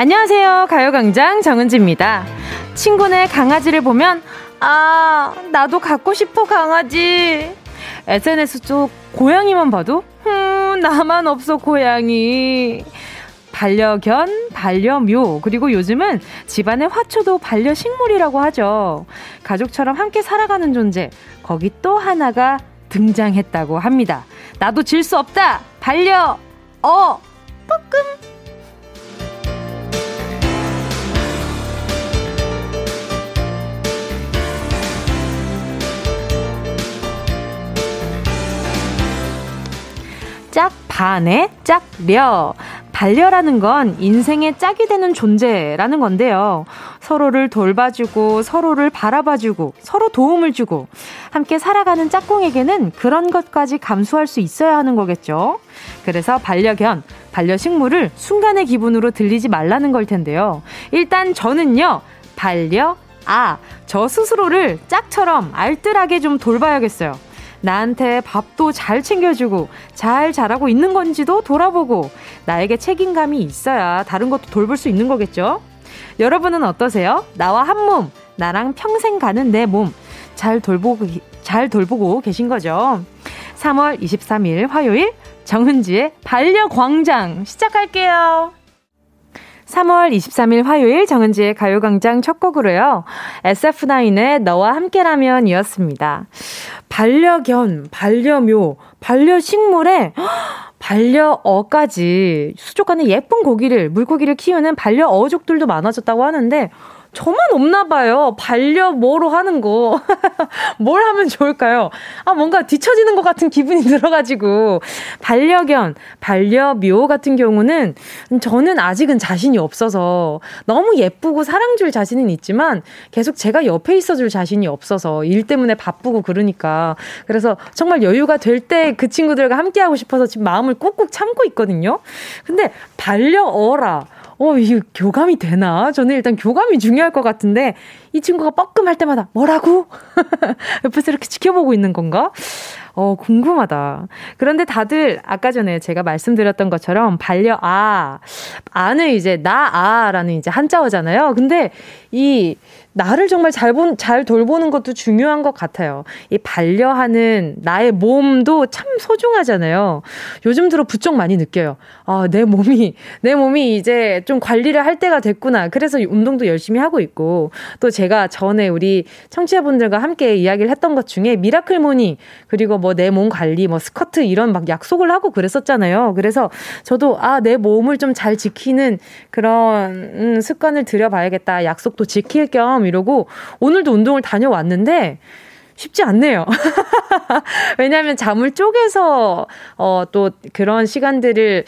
안녕하세요. 가요광장 정은지입니다. 친구네 강아지를 보면, 아, 나도 갖고 싶어, 강아지. SNS 쪽 고양이만 봐도, 흠, 나만 없어, 고양이. 반려견, 반려묘, 그리고 요즘은 집안의 화초도 반려식물이라고 하죠. 가족처럼 함께 살아가는 존재, 거기 또 하나가 등장했다고 합니다. 나도 질 수 없다! 반려, 어, 뿌끔! 짝 반에 짝려. 반려라는 건 인생의 짝이 되는 존재라는 건데요. 서로를 돌봐주고, 서로를 바라봐주고, 서로 도움을 주고, 함께 살아가는 짝꿍에게는 그런 것까지 감수할 수 있어야 하는 거겠죠. 그래서 반려견, 반려식물을 순간의 기분으로 들리지 말라는 걸 텐데요. 일단 저는요, 반려, 아, 저 스스로를 짝처럼 알뜰하게 좀 돌봐야겠어요. 나한테 밥도 잘 챙겨주고 잘 자라고 있는 건지도 돌아보고 나에게 책임감이 있어야 다른 것도 돌볼 수 있는 거겠죠? 여러분은 어떠세요? 나와 한 몸, 나랑 평생 가는 내 몸, 잘 돌보고, 잘 돌보고 계신 거죠? 3월 23일 화요일 정은지의 반려광장 시작할게요. 3월 23일 화요일 정은지의 가요광장 첫 곡으로요. SF9의 너와 함께라면 이었습니다. 반려견, 반려묘, 반려식물에 반려어까지 수족관에 예쁜 고기를, 물고기를 키우는 반려어족들도 많아졌다고 하는데 저만 없나 봐요. 반려 뭐로 하는 거. 뭘 하면 좋을까요? 아, 뭔가 뒤처지는 것 같은 기분이 들어가지고. 반려견, 반려묘 같은 경우는 저는 아직은 자신이 없어서 너무 예쁘고 사랑 줄 자신은 있지만 계속 제가 옆에 있어 줄 자신이 없어서 일 때문에 바쁘고 그러니까. 그래서 정말 여유가 될 때 그 친구들과 함께하고 싶어서 지금 마음을 꾹꾹 참고 있거든요. 근데 반려어라. 어, 이 교감이 되나? 저는 일단 교감이 중요할 것 같은데, 이 친구가 뻐끔할 때마다 뭐라고? 옆에서 이렇게 지켜보고 있는 건가? 어, 궁금하다. 그런데 다들 아까 전에 제가 말씀드렸던 것처럼 반려 아, 아는 이제 나 아라는 이제 한자어잖아요. 근데 이 나를 정말 잘, 본, 잘 돌보는 것도 중요한 것 같아요. 이 반려하는 나의 몸도 참 소중하잖아요. 요즘 들어 부쩍 많이 느껴요. 아, 내 몸이, 내 몸이 이제 좀 관리를 할 때가 됐구나. 그래서 운동도 열심히 하고 있고, 또 제가 전에 우리 청취자분들과 함께 이야기를 했던 것 중에 miracle morning, 그리고 뭐 내 몸 관리, 뭐 스쿼트 이런 막 약속을 하고 그랬었잖아요. 그래서 저도 아, 내 몸을 좀 잘 지키는 그런 음, 습관을 들여봐야겠다. 약속도 지킬 겸 이러고 오늘도 운동을 다녀왔는데 쉽지 않네요. 왜냐하면 잠을 쪼개서 어, 또 그런 시간들을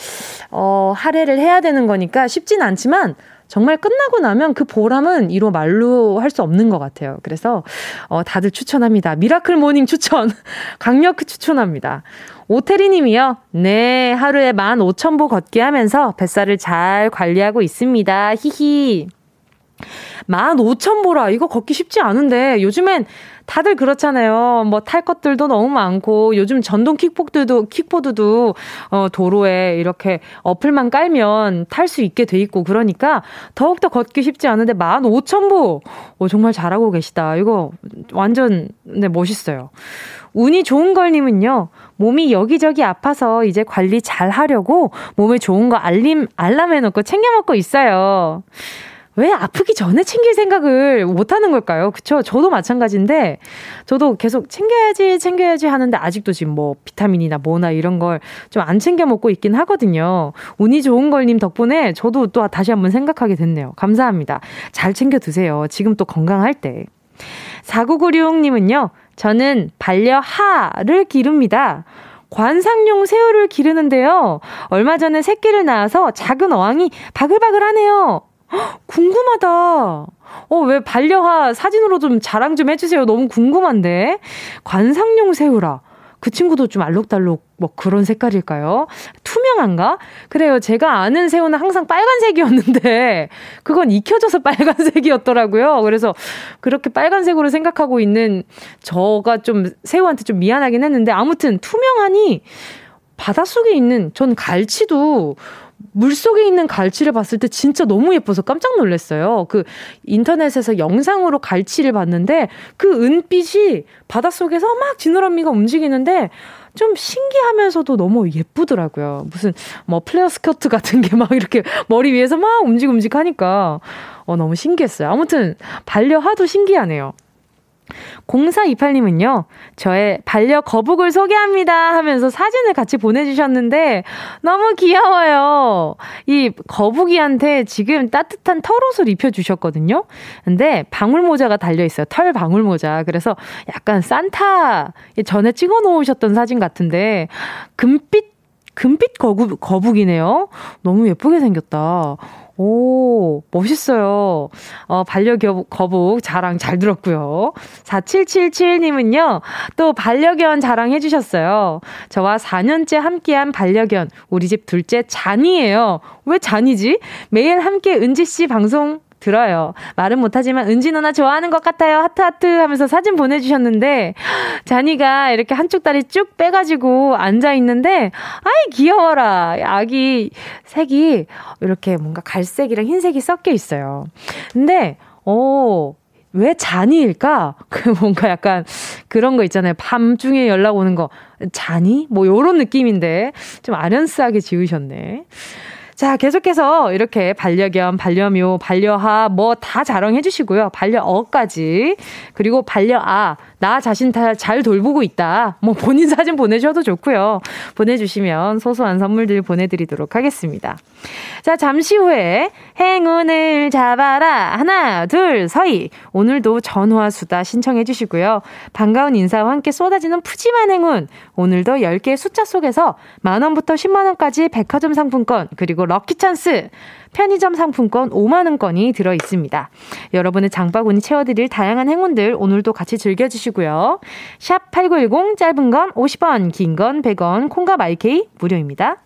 어, 할애를 해야 되는 거니까 쉽진 않지만 정말 끝나고 나면 그 보람은 이루 말로 할 수 없는 것 같아요. 그래서 어, 다들 추천합니다. miracle morning 추천 강력히 추천합니다. 오태리 님이요. 네, 하루에 15,000보 걷기 하면서 뱃살을 잘 관리하고 있습니다. 히히. 15,000보라. 이거 걷기 쉽지 않은데 요즘엔 다들 그렇잖아요. 뭐 탈 것들도 너무 많고 요즘 전동 킥보드도 킥보드도 어 도로에 이렇게 어플만 깔면 탈 수 있게 돼 있고 그러니까 더욱더 걷기 쉽지 않은데 15,000보. 어 정말 잘하고 계시다. 이거 완전 네 멋있어요. 운이 좋은 걸 님은요, 몸이 여기저기 아파서 이제 관리 잘 하려고 몸에 좋은 거 알림, 알람 해 놓고 챙겨 먹고 있어요. 왜 아프기 전에 챙길 생각을 못 하는 걸까요? 그쵸? 저도 마찬가지인데, 저도 계속 챙겨야지, 챙겨야지 하는데, 아직도 지금 뭐, 비타민이나 뭐나 이런 걸 좀 안 챙겨 먹고 있긴 하거든요. 운이 좋은 걸님 덕분에 저도 또 다시 한번 생각하게 됐네요. 감사합니다. 잘 챙겨 드세요. 지금 또 건강할 때. 4996님은요, 저는 반려하를 기릅니다. 관상용 새우를 기르는데요. 얼마 전에 새끼를 낳아서 작은 어항이 바글바글 하네요. 궁금하다. 어, 왜 반려하 사진으로 좀 자랑 좀 해주세요. 너무 궁금한데. 관상용 새우라. 그 친구도 좀 알록달록 뭐 그런 색깔일까요? 투명한가? 그래요. 제가 아는 새우는 항상 빨간색이었는데 그건 익혀져서 빨간색이었더라고요. 그래서 그렇게 빨간색으로 생각하고 있는 저가 좀 새우한테 좀 미안하긴 했는데 아무튼 투명하니 바닷속에 있는 전 갈치도 물 속에 있는 갈치를 봤을 때 진짜 너무 예뻐서 깜짝 놀랐어요. 그 인터넷에서 영상으로 갈치를 봤는데 그 은빛이 바닷속에서 막 지느러미가 움직이는데 좀 신기하면서도 너무 예쁘더라고요. 무슨 뭐 플레어 스커트 같은 게 막 이렇게 머리 위에서 막 움직움직 하니까 어, 너무 신기했어요. 아무튼 반려하도 신기하네요. 0428님은요, 저의 반려 거북을 소개합니다 하면서 사진을 같이 보내주셨는데, 너무 귀여워요. 이 거북이한테 지금 따뜻한 털옷을 입혀주셨거든요. 근데 방울모자가 달려있어요. 털 방울모자. 그래서 약간 산타 전에 찍어 놓으셨던 사진 같은데, 금빛 금빛 거북, 거북이네요. 너무 예쁘게 생겼다. 오, 멋있어요. 어, 반려거북 자랑 잘 들었고요. 4777님은요, 또 반려견 자랑 해주셨어요. 저와 4년째 함께한 반려견, 우리 집 둘째 잔이에요. 왜 잔이지? 매일 함께 은지씨 방송 들어요. 말은 못하지만 은지 누나 좋아하는 것 같아요. 하트 하트 하면서 사진 보내주셨는데, 자니가 이렇게 한쪽 다리 쭉 빼가지고 앉아 있는데, 아이, 귀여워라. 아기 색이 이렇게 뭔가 갈색이랑 흰색이 섞여 있어요. 근데, 어, 왜 잔이일까? 그 뭔가 약간 그런 거 있잖아요. 밤중에 연락 오는 거. 잔이? 뭐 요런 느낌인데 좀 아련스하게 지으셨네. 자, 계속해서 이렇게 반려견, 반려묘, 반려하 뭐 다 자랑해 주시고요. 반려어까지. 그리고 반려아, 나 자신 다 잘 돌보고 있다. 뭐 본인 사진 보내셔도 좋고요. 보내주시면 소소한 선물들 보내드리도록 하겠습니다. 자, 잠시 후에 행운을 잡아라. 하나, 둘, 서희. 오늘도 전화 수다 신청해 주시고요. 반가운 인사와 함께 쏟아지는 푸짐한 행운. 오늘도 10개의 숫자 속에서 만원부터 10만원까지 백화점 상품권, 그리고 럭키 찬스, 편의점 상품권 5만원권이 들어 있습니다. 여러분의 장바구니 채워드릴 다양한 행운들 오늘도 같이 즐겨주시고요. 샵 8910 짧은 건 50원, 긴 건 100원, 콩과 마이케이 무료입니다.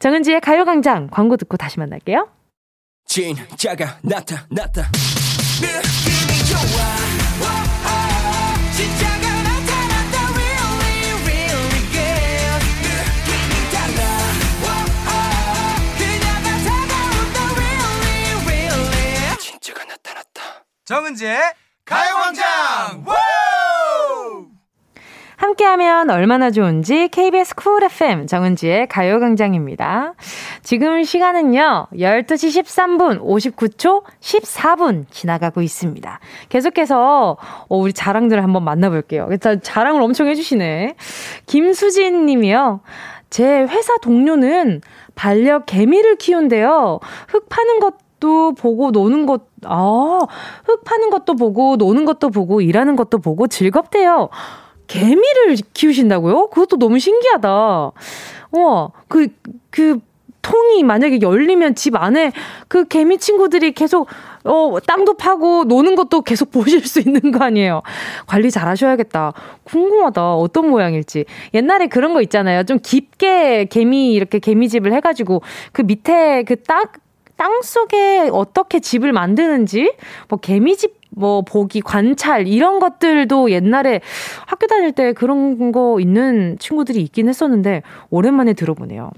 정은지의 가요광장 광고 듣고 다시 만날게요. 진짜가 나타났다. 느낌이 좋아. 정은지의 가요광장 함께하면 얼마나 좋은지 KBS 쿨 FM 정은지의 가요광장입니다. 지금 시간은요 12시 13분 59초 14분 지나가고 있습니다. 계속해서 어, 우리 자랑들을 한번 만나볼게요. 일단 자랑을 엄청 해주시네. 김수진 님이요. 제 회사 동료는 반려 개미를 키운대요. 흙 파는 것 것도 보고 노는 것, 아, 흙 파는 것도 보고 노는 것도 보고 일하는 것도 보고 즐겁대요. 개미를 키우신다고요? 그것도 너무 신기하다. 와, 그, 그, 통이 만약에 열리면 집 안에 그 개미 친구들이 계속 어, 땅도 파고 노는 것도 계속 보실 수 있는 거 아니에요. 관리 잘 하셔야겠다. 궁금하다. 어떤 모양일지. 옛날에 그런 거 있잖아요. 좀 깊게 개미, 이렇게 개미집을 해 가지고 그 밑에 그 딱 땅 속에 어떻게 집을 만드는지, 뭐 개미집 뭐 보기, 관찰 이런 것들도 옛날에 학교 다닐 때 그런 거 있는 친구들이 있긴 했었는데 오랜만에 들어보네요.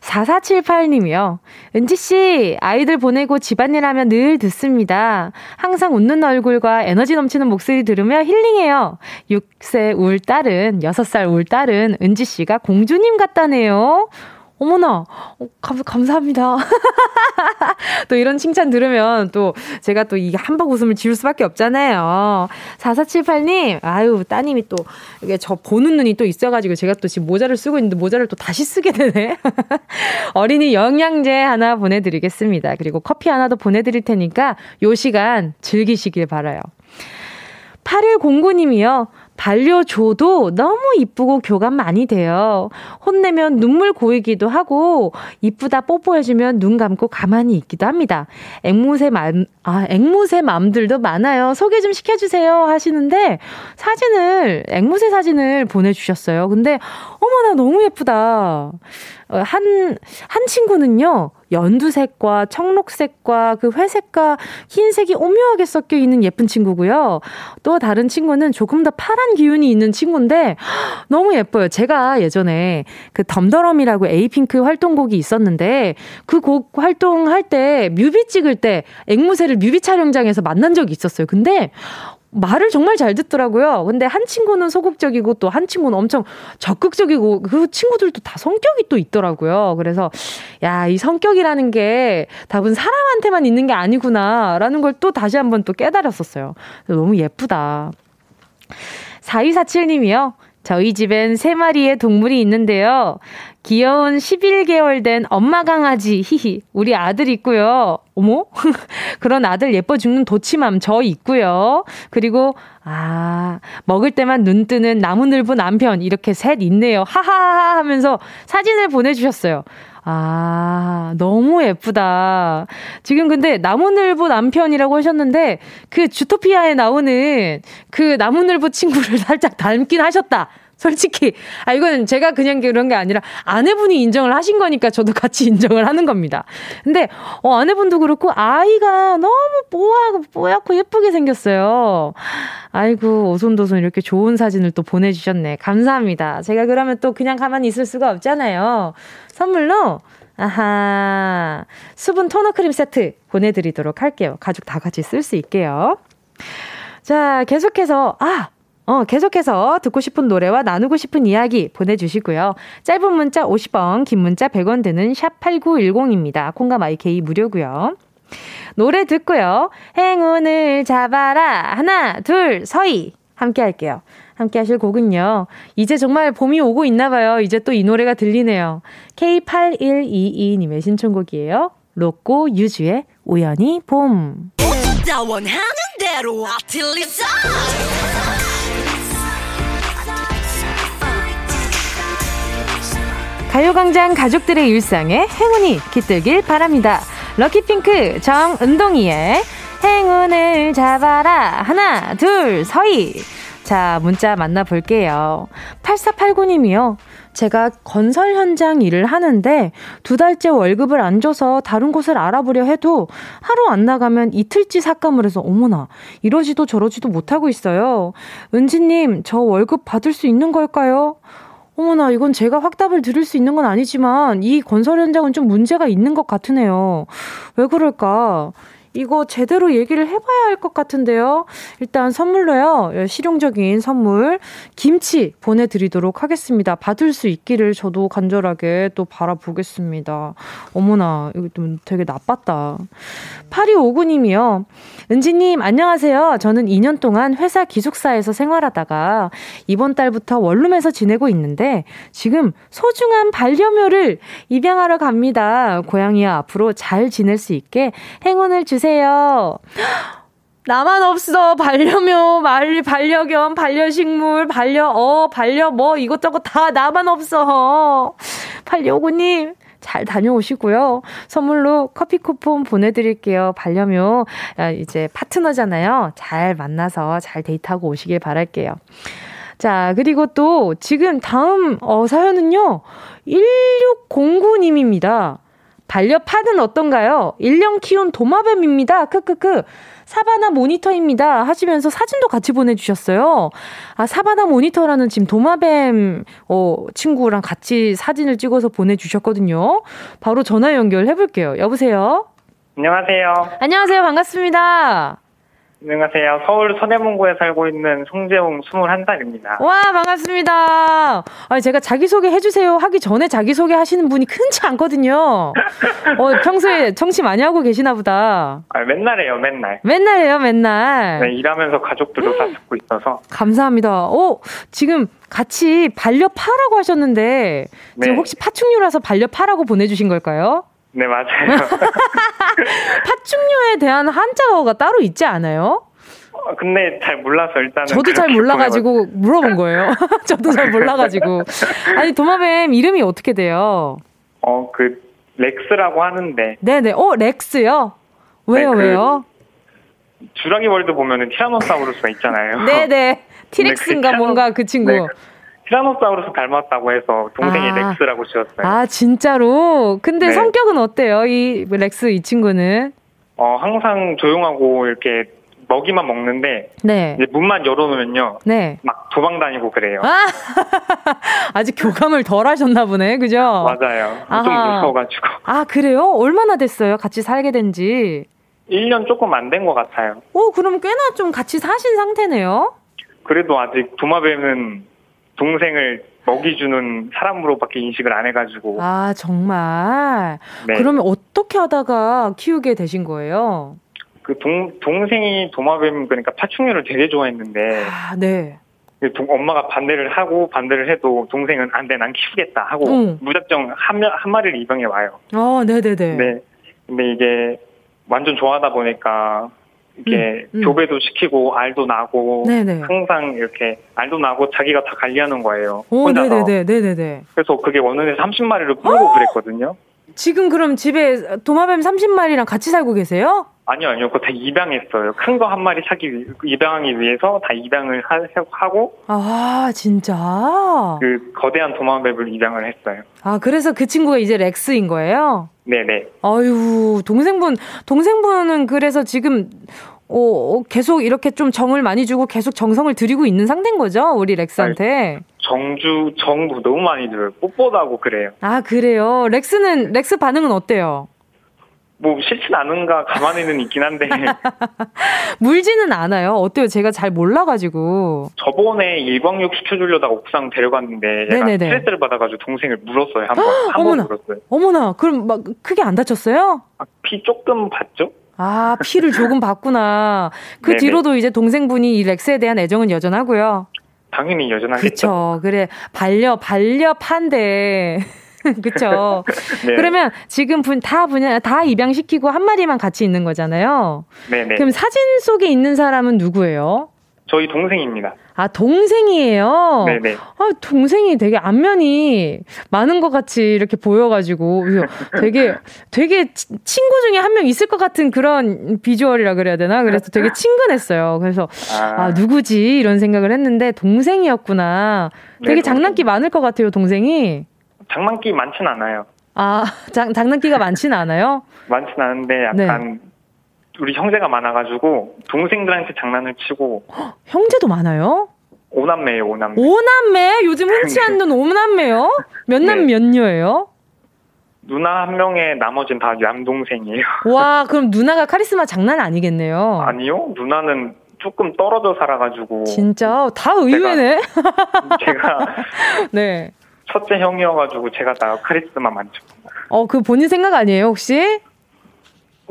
4478님이요. 은지씨, 아이들 보내고 집안일 하면 늘 듣습니다. 항상 웃는 얼굴과 에너지 넘치는 목소리 들으며 힐링해요. 6세 울 딸은, 6살 울 딸은 은지씨가 공주님 같다네요. 어머나, 어, 감, 감사합니다. 또 이런 칭찬 들으면 또 제가 또 이 한박 웃음을 지울 수밖에 없잖아요. 4478님, 아유, 따님이 또 이게 저 보는 눈이 또 있어가지고 제가 또 지금 모자를 쓰고 있는데 모자를 또 다시 쓰게 되네. 어린이 영양제 하나 보내드리겠습니다. 그리고 커피 하나 더 보내드릴 테니까 요 시간 즐기시길 바라요. 8109님이요. 반려줘도 너무 이쁘고 교감 많이 돼요. 혼내면 눈물 고이기도 하고 이쁘다 뽀뽀해주면 눈 감고 가만히 있기도 합니다. 앵무새 맘, 아, 앵무새 맘들도 많아요. 소개 좀 시켜주세요 하시는데 사진을, 앵무새 사진을 보내주셨어요. 근데 어머나, 너무 예쁘다. 어, 한, 한 친구는요, 연두색과 청록색과 그 회색과 흰색이 오묘하게 섞여 있는 예쁜 친구고요. 또 다른 친구는 조금 더 파란 기운이 있는 친구인데 너무 예뻐요. 제가 예전에 그 덤더럼이라고 에이핑크 활동곡이 있었는데 그 곡 활동할 때 뮤비 찍을 때 앵무새를 뮤비 촬영장에서 만난 적이 있었어요. 근데 말을 정말 잘 듣더라고요. 근데 한 친구는 소극적이고 또 한 친구는 엄청 적극적이고 그 친구들도 다 성격이 또 있더라고요. 그래서 야, 이 성격이라는 게 답은 사람한테만 있는 게 아니구나라는 걸 또 다시 한번 또 깨달았었어요. 너무 예쁘다. 4247님이요. 저희 집엔 세 마리의 동물이 있는데요. 귀여운 11개월 된 엄마 강아지, 히히. 우리 아들 있고요. 어머? 그런 아들 예뻐 죽는 도치맘 저 있고요. 그리고, 아, 먹을 때만 눈 뜨는 나무늘보 남편, 이렇게 셋 있네요. 하하하 하면서 사진을 보내주셨어요. 아, 너무 예쁘다. 지금 근데 나무늘보 남편이라고 하셨는데 그 주토피아에 나오는 그 나무늘보 친구를 살짝 닮긴 하셨다. 솔직히. 아, 이거는 제가 그냥 그런 게 아니라 아내분이 인정을 하신 거니까 저도 같이 인정을 하는 겁니다. 근데, 어, 아내분도 그렇고 아이가 너무 뽀얗고, 뽀얗고 예쁘게 생겼어요. 아이고, 오손도손 이렇게 좋은 사진을 또 보내주셨네. 감사합니다. 제가 그러면 또 그냥 가만히 있을 수가 없잖아요. 선물로, 아하, 수분 토너 크림 세트 보내드리도록 할게요. 가족 다 같이 쓸 수 있게요. 자, 계속해서, 아! 어, 계속해서 듣고 싶은 노래와 나누고 싶은 이야기 보내주시고요. 짧은 문자 50원, 긴 문자 100원 되는 샵 8910입니다. 콩과 마이케이 무료고요. 노래 듣고요. 행운을 잡아라. 하나, 둘, 서희. 함께 할게요. 함께 하실 곡은요. 이제 정말 봄이 오고 있나 봐요. 이제 또 이 노래가 들리네요. K8122님의 신청곡이에요. 로꼬 유주의 우연히 봄. 가요광장 가족들의 일상에 행운이 깃들길 바랍니다. 럭키핑크 정은동이의 행운을 잡아라. 하나, 둘, 서희. 자, 문자 만나볼게요. 8489님이요. 제가 건설 현장 일을 하는데 두 달째 월급을 안 줘서 다른 곳을 알아보려 해도 하루 안 나가면 이틀치 삭감을 해서 어머나 이러지도 저러지도 못하고 있어요. 은지님, 저 월급 받을 수 있는 걸까요? 어머나, 이건 제가 확답을 드릴 수 있는 건 아니지만, 이 건설 현장은 좀 문제가 있는 것 같으네요. 왜 그럴까? 이거 제대로 얘기를 해봐야 할 것 같은데요. 일단 선물로요, 예, 실용적인 선물, 김치 보내드리도록 하겠습니다. 받을 수 있기를 저도 간절하게 또 바라보겠습니다. 어머나, 이거 좀 되게 나빴다. 8259님이요. 은지님, 안녕하세요. 저는 2년 동안 회사 기숙사에서 생활하다가 이번 달부터 원룸에서 지내고 있는데 지금 소중한 반려묘를 입양하러 갑니다. 고양이와 앞으로 잘 지낼 수 있게 행운을 주세요. 나만 없어. 반려묘, 말, 반려견, 반려식물, 반려, 어, 반려, 뭐, 이것저것 다 나만 없어. 8259님, 잘 다녀오시고요. 선물로 커피 쿠폰 보내드릴게요. 반려묘, 아, 이제 파트너잖아요. 잘 만나서 잘 데이트하고 오시길 바랄게요. 자, 그리고 또 지금 다음 어, 사연은요. 1609님입니다. 반려파는 어떤가요? 1년 키운 도마뱀입니다. 크크크. 사바나 모니터입니다. 하시면서 사진도 같이 보내주셨어요. 아, 사바나 모니터라는 지금 도마뱀, 어, 친구랑 같이 사진을 찍어서 보내주셨거든요. 바로 전화 연결해볼게요. 여보세요? 안녕하세요. 안녕하세요. 반갑습니다. 안녕하세요. 서울 서대문구에 살고 있는 송재웅 21살입니다. 와, 반갑습니다. 아, 제가 자기소개 해주세요 하기 전에 자기소개 하시는 분이 흔치 않거든요. 어, 평소에 청취 많이 하고 계시나 보다. 아, 맨날 해요, 맨날. 맨날 해요, 맨날. 네, 일하면서 가족들도 다 듣고 있어서. 감사합니다. 어, 지금 같이 반려 파라고 하셨는데, 네. 지금 혹시 파충류라서 반려 파라고 보내주신 걸까요? 네, 맞아요. 파충류에 대한 한자어가 따로 있지 않아요? 어, 근데 잘 몰라서 일단은 저도 잘 몰라가지고 물어본 거예요. 저도 잘 몰라가지고 아니 도마뱀 이름이 어떻게 돼요? 어 그 렉스라고 하는데 네네 어 렉스요? 왜요 네, 그 왜요? 주라기 월드 보면은 티라노사우루스가 있잖아요. 네네 T-rex인가 그 뭔가 그 친구. 네, 티라노사우루스 닮았다고 해서 동생이 아. 렉스라고 지었어요. 아 진짜로? 근데 네. 성격은 어때요? 이 렉스 이 친구는? 어 항상 조용하고 이렇게 먹이만 먹는데 네. 이제 문만 열어놓으면요. 네. 막 도망 다니고 그래요. 아, 아직 교감을 덜 하셨나 보네, 그죠? 맞아요. 아하. 좀 무서워가지고. 아 그래요? 얼마나 됐어요? 같이 살게 된지? 1년 조금 안 된 것 같아요. 오, 그럼 꽤나 좀 같이 사신 상태네요? 그래도 아직 도마뱀은 동생을 먹이 주는 사람으로밖에 인식을 안 해가지고. 아, 정말? 네. 그러면 어떻게 하다가 키우게 되신 거예요? 그 동, 동생이 도마뱀, 그러니까 파충류를 되게 좋아했는데. 아, 네. 동, 엄마가 반대를 하고 반대를 해도 동생은 안 돼, 난 키우겠다 하고 응. 무작정 한, 한 마리를 입양해 와요. 어, 네네네. 네. 근데 이게 완전 좋아하다 보니까 이렇게 음, 음. 교배도 시키고 알도 나고 네네. 항상 이렇게 알도 나고 자기가 다 관리하는 거예요. 오, 혼자서. 네네네. 그래서 그게 원원에 30마리를 끌고 그랬거든요. 지금 그럼 집에 도마뱀 30마리랑 같이 살고 계세요? 아니요, 아니요. 그거 다 입양했어요. 큰 거 한 마리 사기, 입양하기 위해서 다 입양을 하, 고 아, 진짜? 그 거대한 도마뱀을 입양을 했어요. 아, 그래서 그 친구가 이제 렉스인 거예요? 네네. 아유, 동생분, 동생분은 그래서 지금, 어, 계속 이렇게 좀 정을 많이 주고 계속 정성을 들이고 있는 상태인 거죠? 우리 렉스한테. 정주, 정부 너무 많이 들어요. 뽀뽀도 하고 그래요. 아, 그래요? 렉스는, 렉스 반응은 어때요? 뭐 싫진 않은가 가만히는 있긴 한데 물지는 않아요. 어때요? 제가 잘 몰라가지고 저번에 일광욕 시켜주려다가 옥상 데려갔는데 얘가 스트레스를 받아가지고 동생을 물었어요 한 번. 한 번 물었어요. 어머나, 그럼 막 크게 안 다쳤어요? 아, 피 조금 봤죠? 아, 피를 조금 봤구나. 그 네네. 뒤로도 이제 동생분이 이 렉스에 대한 애정은 여전하고요. 당연히 여전하겠죠. 그쵸. 그래. 반려, 반려 판데. 그쵸. 네. 그러면 지금 분, 다 분야, 다 입양시키고 한 마리만 같이 있는 거잖아요. 네 네. 그럼 사진 속에 있는 사람은 누구예요? 저희 동생입니다. 아, 동생이에요? 네네. 아, 동생이 되게 안면이 많은 것 같이 이렇게 보여가지고, 되게, 되게 친구 중에 한 명 있을 것 같은 그런 비주얼이라 그래야 되나? 그래서 되게 친근했어요. 그래서, 아, 아 누구지? 이런 생각을 했는데, 동생이었구나. 되게 네, 장난기 많을 것 같아요, 동생이. 장난기 많진 않아요. 아, 장, 장난기가 많진 않아요? 많진 않은데 약간 네. 우리 형제가 많아가지고 동생들한테 장난을 치고 형제도 많아요? 오남매예요, 오남매. 오남매? 요즘 흔치 않는 오남매요? 몇 남, 네. 몇 녀예요? 누나 한 명에 나머진 다 남동생이에요. 와, 그럼 누나가 카리스마 장난 아니겠네요? 아니요, 누나는 조금 떨어져 살아가지고. 진짜? 다 의외네? 제가, 제가 네. 첫째 형이어가지고 제가 다 카리스마 많죠. 어, 그 본인 생각 아니에요, 혹시?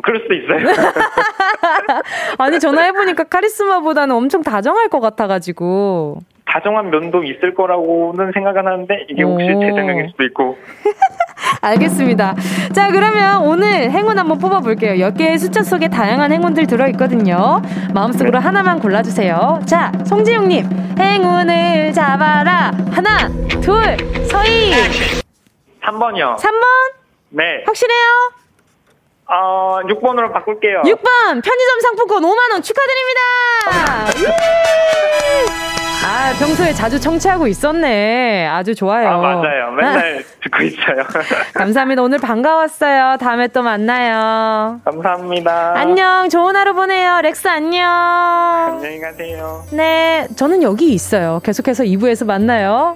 그럴 수도 있어요. 아니, 전화해보니까 카리스마보다는 엄청 다정할 것 같아가지고. 다정한 면도 있을 거라고는 생각은 하는데, 이게 혹시 제 생각일 수도 있고. 알겠습니다. 자, 그러면 오늘 행운 한번 뽑아볼게요. 10개의 숫자 속에 다양한 행운들 들어있거든요. 마음속으로 네. 하나만 골라주세요. 자, 송지용님, 행운을 잡아라. 하나, 둘, 서희. 3번이요. 3번? 네. 확실해요? 어, 6번으로 바꿀게요. 6번 편의점 상품권 5만 원 축하드립니다. 아, 평소에 자주 청취하고 있었네. 아주 좋아요. 아, 맞아요. 맨날 듣고 있어요. 감사합니다. 오늘 반가웠어요. 다음에 또 만나요. 감사합니다. 안녕. 좋은 하루 보내요. 렉스 안녕. 안녕히 가세요. 네. 저는 여기 있어요. 계속해서 2부에서 만나요.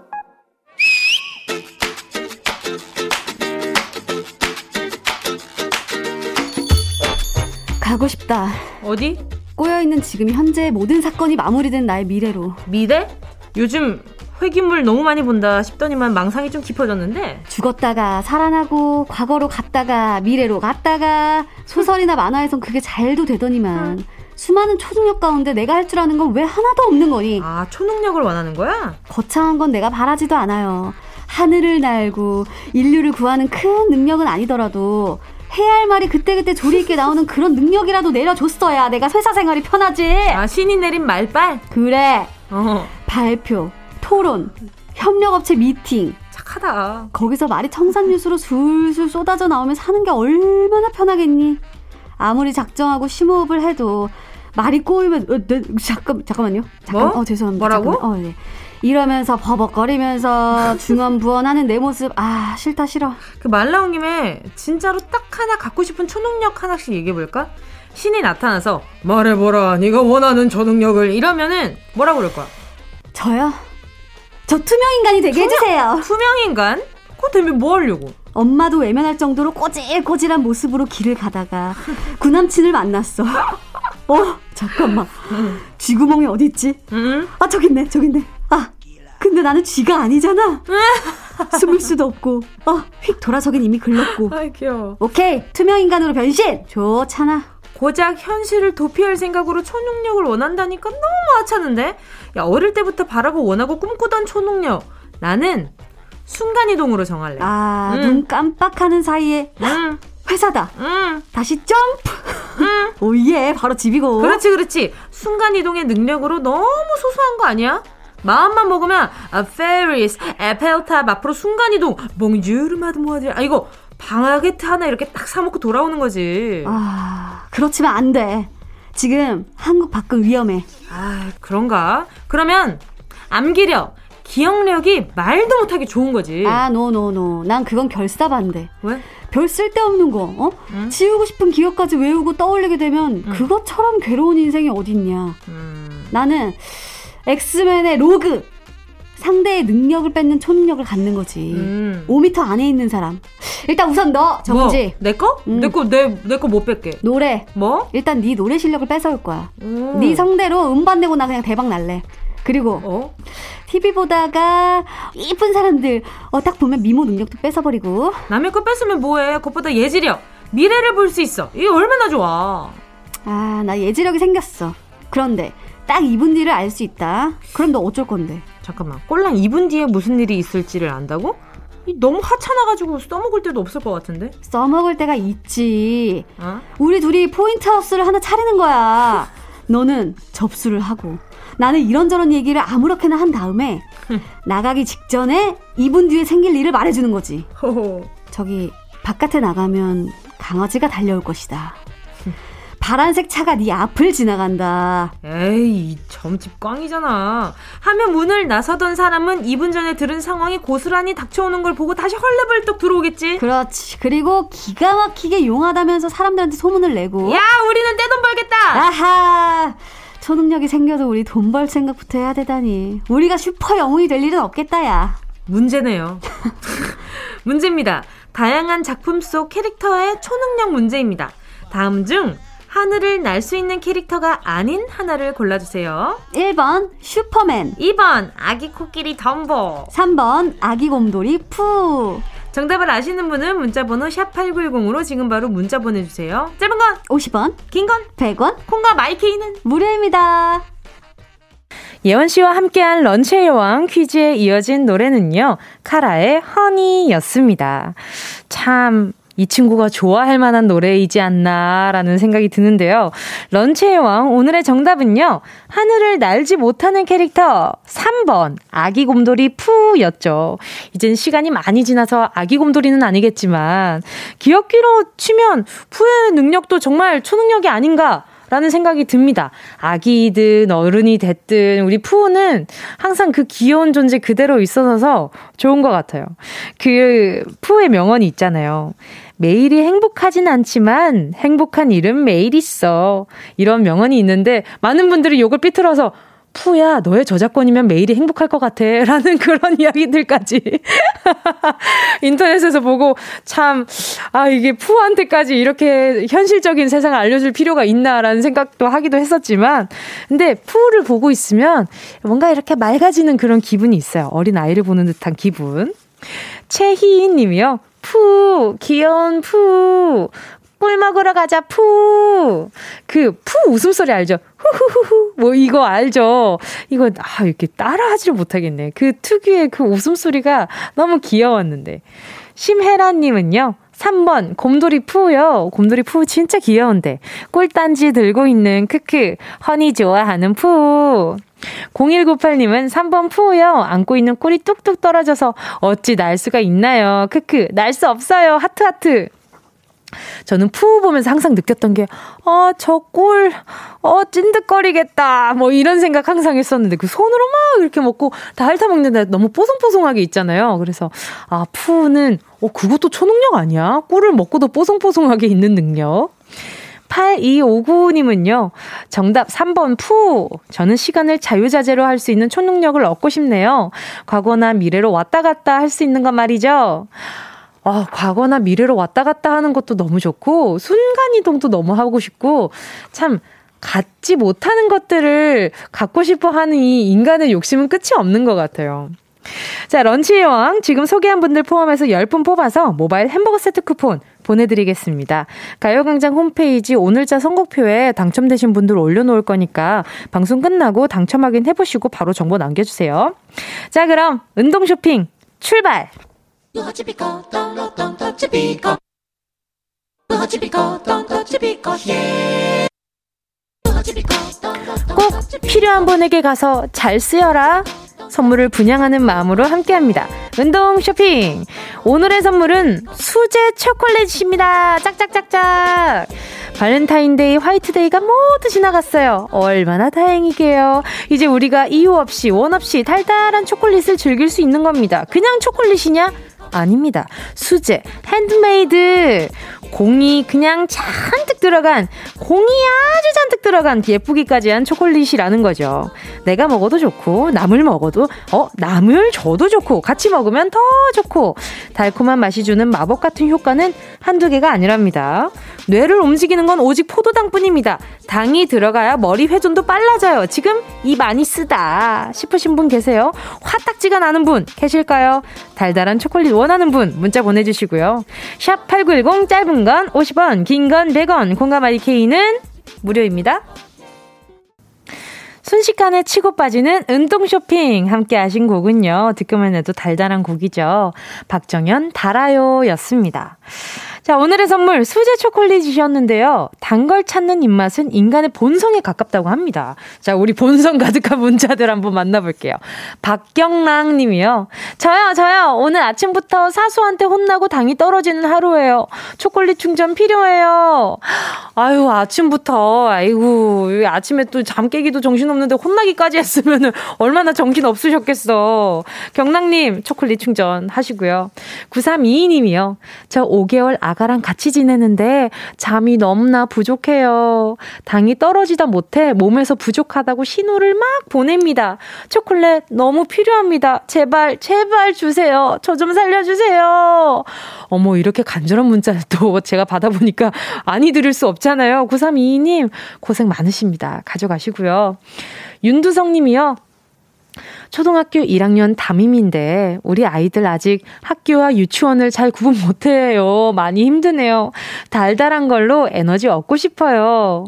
가고 싶다. 어디? 꼬여있는 지금 현재의 모든 사건이 마무리된 나의 미래로. 미래? 요즘 회기물 너무 많이 본다 싶더니만 망상이 좀 깊어졌는데 죽었다가 살아나고 과거로 갔다가 미래로 갔다가 소설이나 만화에선 그게 잘도 되더니만 음. 수많은 초능력 가운데 내가 할 줄 아는 건 왜 하나도 없는 거니? 아 초능력을 원하는 거야? 거창한 건 내가 바라지도 않아요. 하늘을 날고 인류를 구하는 큰 능력은 아니더라도 해야 할 말이 그때그때 조리 있게 나오는 그런 능력이라도 내려줬어야 내가 회사 생활이 편하지. 아 신이 내린 말빨? 그래. 어. 발표, 토론, 협력업체 미팅. 착하다. 거기서 말이 청산유수로 술술 쏟아져 나오면 사는 게 얼마나 편하겠니? 아무리 작정하고 심호흡을 해도 말이 꼬이면 어, 네, 잠깐 잠깐만요. 잠깐, 뭐? 어 죄송합니다. 뭐라고? 잠깐만. 어, 네. 이러면서 버벅거리면서 중언부언하는 내 모습 아 싫다 싫어. 그 말 나온 김에 진짜로 딱 하나 갖고 싶은 초능력 하나씩 얘기해 볼까? 신이 나타나서 말해보라 네가 원하는 초능력을 이러면은 뭐라고 그럴 거야? 저요? 저 투명 인간이 되게 투명, 해주세요. 투명 인간? 그거 되면 뭐 하려고? 엄마도 외면할 정도로 꼬질꼬질한 모습으로 길을 가다가 구남친을 만났어. 어 잠깐만. 쥐구멍이 어디 있지? 아 저기 있네 저기 있네. 아 근데 나는 쥐가 아니잖아. 숨을 수도 없고. 어 휙 돌아서긴 이미 글렀고. 아 귀여워. 오케이 투명 인간으로 변신. 좋잖아. 고작 현실을 도피할 생각으로 초능력을 원한다니까 너무 하찮은데? 야, 어릴 때부터 바라고 원하고 꿈꾸던 초능력. 나는 순간이동으로 정할래. 아, 음. 눈 깜빡하는 사이에 음. 회사다. 음. 다시 점프. 음. 오예, 바로 집이고. 그렇지, 그렇지. 순간이동의 능력으로 너무 소소한 거 아니야? 마음만 먹으면 아, 페리스, 에펠탑 앞으로 순간이동, bonjour mademoiselle. 아 이거 바게트 하나 이렇게 딱 사먹고 돌아오는 거지. 아, 그렇지만 안 돼. 지금 한국 밖은 위험해. 아, 그런가? 그러면 암기력, 기억력이 말도 못하게 좋은 거지. 아, no no no. 난 그건 결사반대. 왜? 별 쓸데없는 거, 어? 응? 지우고 싶은 기억까지 외우고 떠올리게 되면 응. 그것처럼 괴로운 인생이 어딨냐. 음. 나는 엑스맨의 로그. 상대의 능력을 뺏는 초능력을 갖는 거지. 음. 5m 안에 있는 사람. 일단 우선 너 정지. 뭐, 내 거? 음. 내 거, 내, 내 거못 뺄게. 노래. 뭐? 일단 네 노래 실력을 뺏어올 거야. 음. 네 성대로 음반 내고 나 그냥 대박 날래. 그리고 어? TV 보다가 이쁜 사람들 어 딱 보면 미모 능력도 뺏어버리고 남의 거 뺏으면 뭐해 그것보다 예지력 미래를 볼 수 있어 이게 얼마나 좋아 아 나 예지력이 생겼어 그런데 딱 2분 뒤를 알 수 있다 그럼 너 어쩔 건데 잠깐만 꼴랑 2분 뒤에 무슨 일이 있을지를 안다고? 너무 하찮아가지고 써먹을 때도 없을 것 같은데? 써먹을 때가 있지. 어? 우리 둘이 포인트 하우스를 하나 차리는 거야. 너는 접수를 하고, 나는 이런저런 얘기를 아무렇게나 한 다음에, 나가기 직전에 2분 뒤에 생길 일을 말해주는 거지. 저기, 바깥에 나가면 강아지가 달려올 것이다. 파란색 차가 네 앞을 지나간다. 에이, 점집 꽝이잖아. 하면 문을 나서던 사람은 2분 전에 들은 상황이 고스란히 닥쳐오는 걸 보고 다시 헐레벌떡 들어오겠지. 그렇지. 그리고 기가 막히게 용하다면서 사람들한테 소문을 내고. 야, 우리는 떼돈 벌겠다. 아하. 초능력이 생겨도 우리 돈 벌 생각부터 해야 되다니. 우리가 슈퍼 영웅이 될 일은 없겠다, 야. 문제네요. 문제입니다. 다양한 작품 속 캐릭터의 초능력 문제입니다. 다음 중 하늘을 날 수 있는 캐릭터가 아닌 하나를 골라주세요. 1번 슈퍼맨 2번 아기 코끼리 덤보 3번 아기 곰돌이 푸 정답을 아시는 분은 문자번호 샵8910으로 지금 바로 문자 보내주세요. 짧은 건 50원, 긴 건 100원, 콩과 마이케이는 무료입니다. 예원 씨와 함께한 런치의 여왕 퀴즈에 이어진 노래는요, 카라의 허니였습니다. 참, 이 친구가 좋아할 만한 노래이지 않나라는 생각이 드는데요. 런치의 왕, 오늘의 정답은요. 하늘을 날지 못하는 캐릭터 3번, 아기 곰돌이 푸였죠. 이젠 시간이 많이 지나서 아기 곰돌이는 아니겠지만, 기억기로 치면 푸의 능력도 정말 초능력이 아닌가 라는 생각이 듭니다. 아기든 어른이 됐든 우리 푸우는 항상 그 귀여운 존재 그대로 있어서 좋은 것 같아요. 그 푸우의 명언이 있잖아요. 매일이 행복하진 않지만 행복한 일은 매일 있어. 이런 명언이 있는데 많은 분들이 욕을 삐뚤어서 푸야, 너의 저작권이면 매일이 행복할 것 같아. 라는 그런 이야기들까지 인터넷에서 보고 참, 아, 이게 푸한테까지 이렇게 현실적인 세상을 알려줄 필요가 있나라는 생각도 하기도 했었지만, 근데 푸를 보고 있으면 뭔가 이렇게 맑아지는 그런 기분이 있어요. 어린 아이를 보는 듯한 기분. 최희인 님이요. 푸, 귀여운 푸. 꿀 먹으러 가자, 푸. 그, 푸 웃음소리 알죠? 후후후후. 뭐, 이거 알죠? 이거, 아, 이렇게 따라 하지를 못하겠네. 그 특유의 그 웃음소리가 너무 귀여웠는데. 심혜라님은요, 3번, 곰돌이 푸요. 곰돌이 푸 진짜 귀여운데. 꿀단지 들고 있는 크크. honey 좋아하는 푸. 0198님은 3번 푸요. 안고 있는 꿀이 뚝뚝 떨어져서 어찌 날 수가 있나요? 크크. 날 수 없어요. 하트 하트. 저는 푸 보면서 항상 느꼈던 게, 아, 저 꿀, 어, 찐득거리겠다. 뭐 이런 생각 항상 했었는데 그 손으로 막 이렇게 먹고 다 핥아먹는데 너무 뽀송뽀송하게 있잖아요. 그래서, 아, 푸는, 어, 그것도 초능력 아니야? 꿀을 먹고도 뽀송뽀송하게 있는 능력. 8259님은요, 정답 3번 푸. 저는 시간을 자유자재로 할 수 있는 초능력을 얻고 싶네요. 과거나 미래로 왔다 갔다 할 수 있는 건 말이죠. 아, 과거나 미래로 왔다 갔다 하는 것도 너무 좋고, 순간이동도 너무 하고 싶고, 참, 갖지 못하는 것들을 갖고 싶어 하는 이 인간의 욕심은 끝이 없는 것 같아요. 자, 런치의 왕. 지금 소개한 분들 포함해서 10분 뽑아서 모바일 햄버거 세트 쿠폰 보내드리겠습니다. 가요광장 홈페이지 오늘자 선곡표에 당첨되신 분들 올려놓을 거니까 방송 끝나고 당첨 확인 해보시고 바로 정보 남겨주세요. 자, 그럼 운동 쇼핑 출발! 꼭 필요한 분에게 가서 잘 쓰여라. 선물을 분양하는 마음으로 함께합니다. 운동 쇼핑. 오늘의 선물은 수제 초콜릿입니다. 짝짝짝짝. 발렌타인데이, 화이트데이가 모두 지나갔어요. 얼마나 다행이게요. 이제 우리가 이유 없이, 원 없이 달달한 초콜릿을 즐길 수 있는 겁니다. 그냥 초콜릿이냐? 아닙니다. 수제, 핸드메이드. 공이 그냥 잔뜩 들어간, 공이 아주 잔뜩 들어간 예쁘기까지 한 초콜릿이라는 거죠. 내가 먹어도 좋고, 남을 먹어도, 어, 남을 줘도 좋고, 같이 먹으면 더 좋고, 달콤한 맛이 주는 마법 같은 효과는 한두 개가 아니랍니다. 뇌를 움직이는 건 오직 포도당 뿐입니다. 당이 들어가야 머리 회전도 빨라져요. 지금 이 많이 쓰다 싶으신 분 계세요? 화딱지가 나는 분 계실까요? 달달한 초콜릿 원하는 분 문자 보내주시고요. 샵 8910 짧은 건 50원, 긴 건 100원, 공감 IK는 무료입니다. 순식간에 치고 빠지는 운동 쇼핑 함께 하신 곡은요. 듣기만 해도 달달한 곡이죠. 박정현 달아요 였습니다. 자, 오늘의 선물 수제 초콜릿이셨는데요. 단 걸 찾는 입맛은 인간의 본성에 가깝다고 합니다. 자, 우리 본성 가득한 문자들 한번 만나볼게요. 박경랑 님이요. 저요, 저요. 오늘 아침부터 사수한테 혼나고 당이 떨어지는 하루예요. 초콜릿 충전 필요해요. 아유, 아침부터. 아이고, 아침에 또 잠 깨기도 정신없는데 혼나기까지 했으면 얼마나 정신 없으셨겠어. 경랑 님, 초콜릿 충전 하시고요. 9322 님이요. 저 5개월 아 아가랑 같이 지내는데 잠이 너무나 부족해요. 당이 떨어지다 못해 몸에서 부족하다고 신호를 막 보냅니다. 초콜릿 너무 필요합니다. 제발, 제발 주세요. 저 좀 살려주세요. 어머, 이렇게 간절한 문자를 또 제가 받아보니까 아니 들을 수 없잖아요. 9322님, 고생 많으십니다. 가져가시고요. 윤두성 님이요. 초등학교 1학년 담임인데 우리 아이들 아직 학교와 유치원을 잘 구분 못해요. 많이 힘드네요. 달달한 걸로 에너지 얻고 싶어요.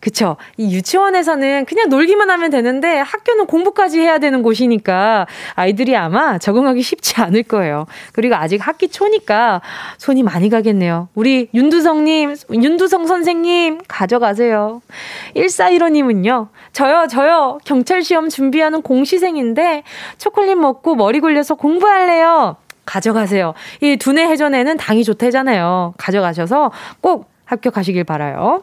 그쵸. 이 유치원에서는 그냥 놀기만 하면 되는데 학교는 공부까지 해야 되는 곳이니까 아이들이 아마 적응하기 쉽지 않을 거예요. 그리고 아직 학기 초니까 손이 많이 가겠네요. 우리 윤두성님, 윤두성 선생님 가져가세요. 1415님은요. 저요, 저요. 경찰 시험 준비하는 공시생인데 초콜릿 먹고 머리 굴려서 공부할래요. 가져가세요. 이 두뇌 회전에는 당이 좋대잖아요. 가져가셔서 꼭 합격하시길 바라요.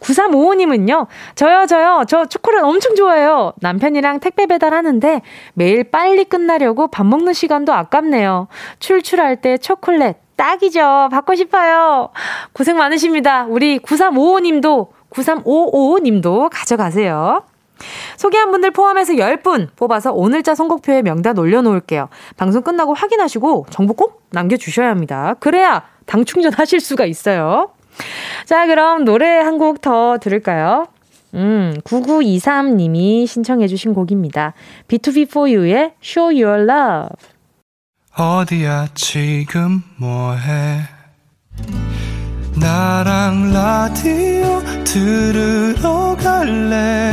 9355님은요, 저요, 저요, 저 초콜릿 엄청 좋아해요. 남편이랑 택배 배달하는데 매일 빨리 끝나려고 밥 먹는 시간도 아깝네요. 출출할 때 초콜릿 딱이죠. 받고 싶어요. 고생 많으십니다. 우리 9355님도 9355님도 가져가세요. 소개한 분들 포함해서 10분 뽑아서 오늘자 선곡표에 명단 올려놓을게요. 방송 끝나고 확인하시고 정보 꼭 남겨주셔야 합니다. 그래야 당 충전하실 수가 있어요. 자, 그럼 노래 한 곡 더 들을까요? 음, 9923님이 신청해주신 곡입니다. B2B4U의 Show Your Love. 어디야, 지금 뭐해? 나랑 라디오 들으러 갈래?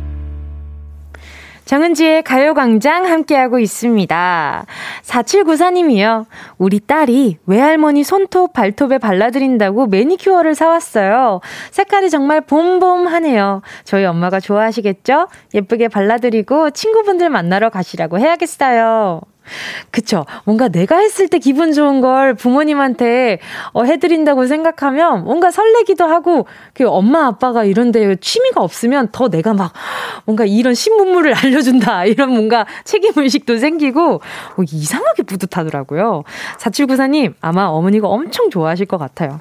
정은지의 가요광장 함께하고 있습니다. 4794님이요. 우리 딸이 외할머니 손톱, 발톱에 발라드린다고 매니큐어를 사왔어요. 색깔이 정말 봄봄하네요. 저희 엄마가 좋아하시겠죠? 예쁘게 발라드리고 친구분들 만나러 가시라고 해야겠어요. 그쵸. 뭔가 내가 했을 때 기분 좋은 걸 부모님한테 어, 해드린다고 생각하면 뭔가 설레기도 하고, 그 엄마, 아빠가 이런데 취미가 없으면 더 내가 막 뭔가 이런 신문물을 알려준다. 이런 뭔가 책임의식도 생기고, 어, 이상하게 뿌듯하더라고요. 4794님, 아마 어머니가 엄청 좋아하실 것 같아요.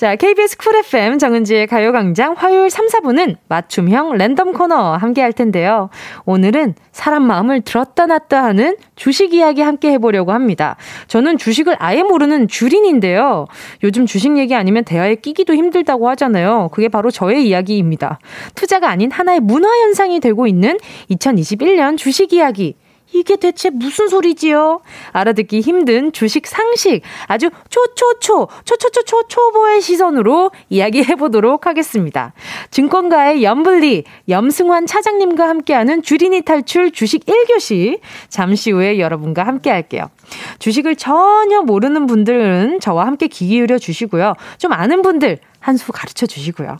자, KBS 쿨 FM 정은지의 가요광장 화요일 3, 4분은 맞춤형 랜덤 코너 함께 할 텐데요. 오늘은 사람 마음을 들었다 놨다 하는 주식 이야기 함께 해보려고 합니다. 저는 주식을 아예 모르는 주린인데요. 요즘 주식 얘기 아니면 대화에 끼기도 힘들다고 하잖아요. 그게 바로 저의 이야기입니다. 투자가 아닌 하나의 문화 현상이 되고 있는 2021년 주식 이야기. 이게 대체 무슨 소리지요? 알아듣기 힘든 주식 상식 아주 초초초 초초초초 초보의 시선으로 이야기해 보도록 하겠습니다. 증권가의 염블리 염승환 차장님과 함께하는 주린이 탈출 주식 1교시 잠시 후에 여러분과 함께 할게요. 주식을 전혀 모르는 분들은 저와 함께 귀 기울여 주시고요. 좀 아는 분들 한 수 가르쳐 주시고요.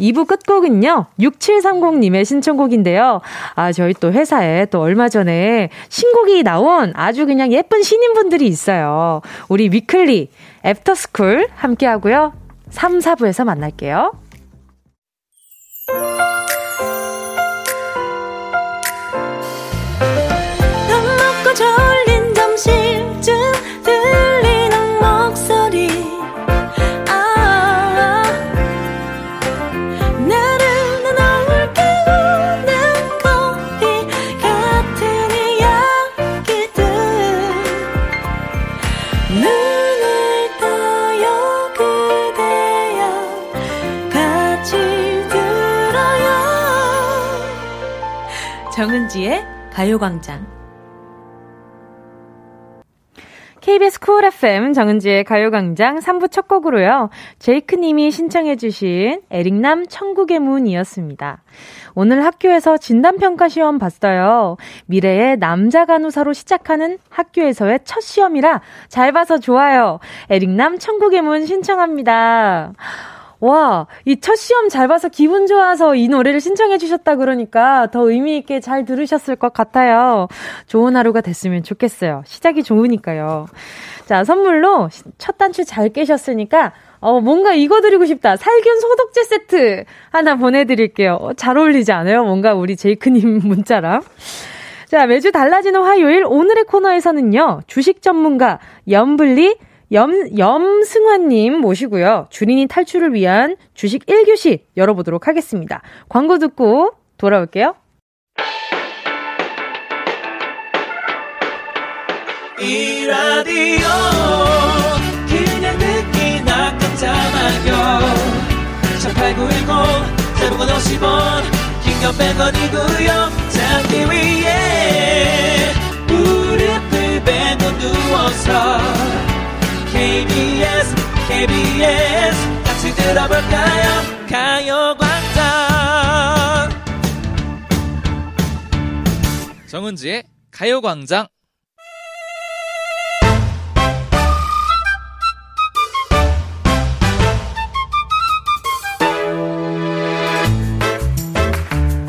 2부 끝곡은요, 6730님의 신청곡인데요. 아, 저희 또 회사에 또 얼마 전에 신곡이 나온 아주 그냥 예쁜 신인분들이 있어요. 우리 위클리, After School 함께 하고요. 3, 4부에서 만날게요. 정은지의 가요광장. KBS Cool FM 정은지의 가요광장 3부 첫 곡으로요. 제이크님이 신청해주신 에릭남 천국의 문이었습니다. 오늘 학교에서 진단평가 시험 봤어요. 미래의 남자 간호사로 시작하는 학교에서의 첫 시험이라 잘 봐서 좋아요. 에릭남 천국의 문 신청합니다. 와, 이 첫 시험 잘 봐서 기분 좋아서 이 노래를 신청해 주셨다 그러니까 더 의미 있게 잘 들으셨을 것 같아요. 좋은 하루가 됐으면 좋겠어요. 시작이 좋으니까요. 자, 선물로 첫 단추 잘 깨셨으니까 어, 뭔가 이거 드리고 싶다. 살균 소독제 세트 하나 보내드릴게요. 어, 잘 어울리지 않아요? 뭔가 우리 제이크님 문자랑. 자, 매주 달라지는 화요일 오늘의 코너에서는요, 주식 전문가 염블리 염, 염승환님 모시고요. 주린이 탈출을 위한 주식 1교시 열어보도록 하겠습니다. 광고 듣고 돌아올게요. 이 라디오 그냥 듣기나 깜짝마요 18910 대목원 50원 긴건 100원이고요 잠기 위에 무릎을 베고 누워서 KBS KBS. 같이 들어볼까요? 가요광장. 정은지의 가요광장.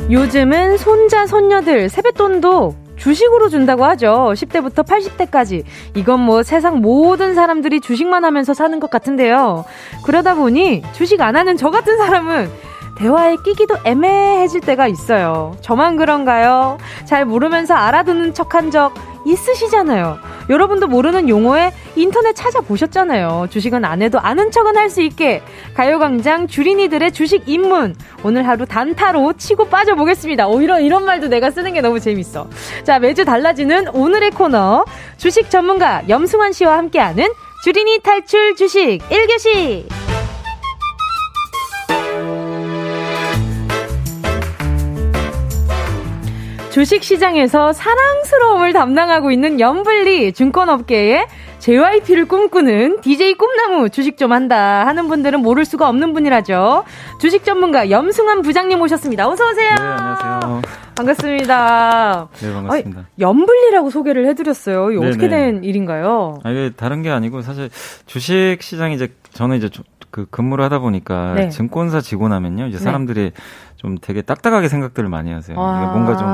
요즘은 손자 손녀들 세뱃돈도 주식으로 준다고 하죠. 10대부터 80대까지. 이건 뭐 세상 모든 사람들이 주식만 하면서 사는 것 같은데요. 그러다 보니 주식 안 하는 저 같은 사람은 대화에 끼기도 애매해질 때가 있어요. 저만 그런가요? 잘 모르면서 알아듣는 척한 적 있으시잖아요. 여러분도 모르는 용어에 인터넷 찾아보셨잖아요. 주식은 안 해도 아는 척은 할 수 있게 가요광장 주린이들의 주식 입문 오늘 하루 단타로 치고 빠져보겠습니다. 오 이런 이런 말도 내가 쓰는 게 너무 재밌어. 자 매주 달라지는 오늘의 코너 주식 전문가 염승환 씨와 함께하는 주린이 탈출 주식 1교시. 주식시장에서 사랑스러움을 담당하고 있는 염블리 증권업계의 JYP를 꿈꾸는 DJ 꿈나무 주식 좀 한다 하는 분들은 모를 수가 없는 분이라죠. 주식 전문가 염승환 부장님 오셨습니다. 어서 오세요. 네, 안녕하세요. 반갑습니다. 네, 반갑습니다. 아, 염블리라고 소개를 해드렸어요. 이거 어떻게 된 일인가요? 아, 이게 다른 게 아니고 사실 주식 시장이 이제 저는 이제 그 근무를 하다 보니까 네. 증권사 나면요 이제 네. 사람들이 네. 좀 되게 딱딱하게 생각들을 많이 하세요. 아. 뭔가 좀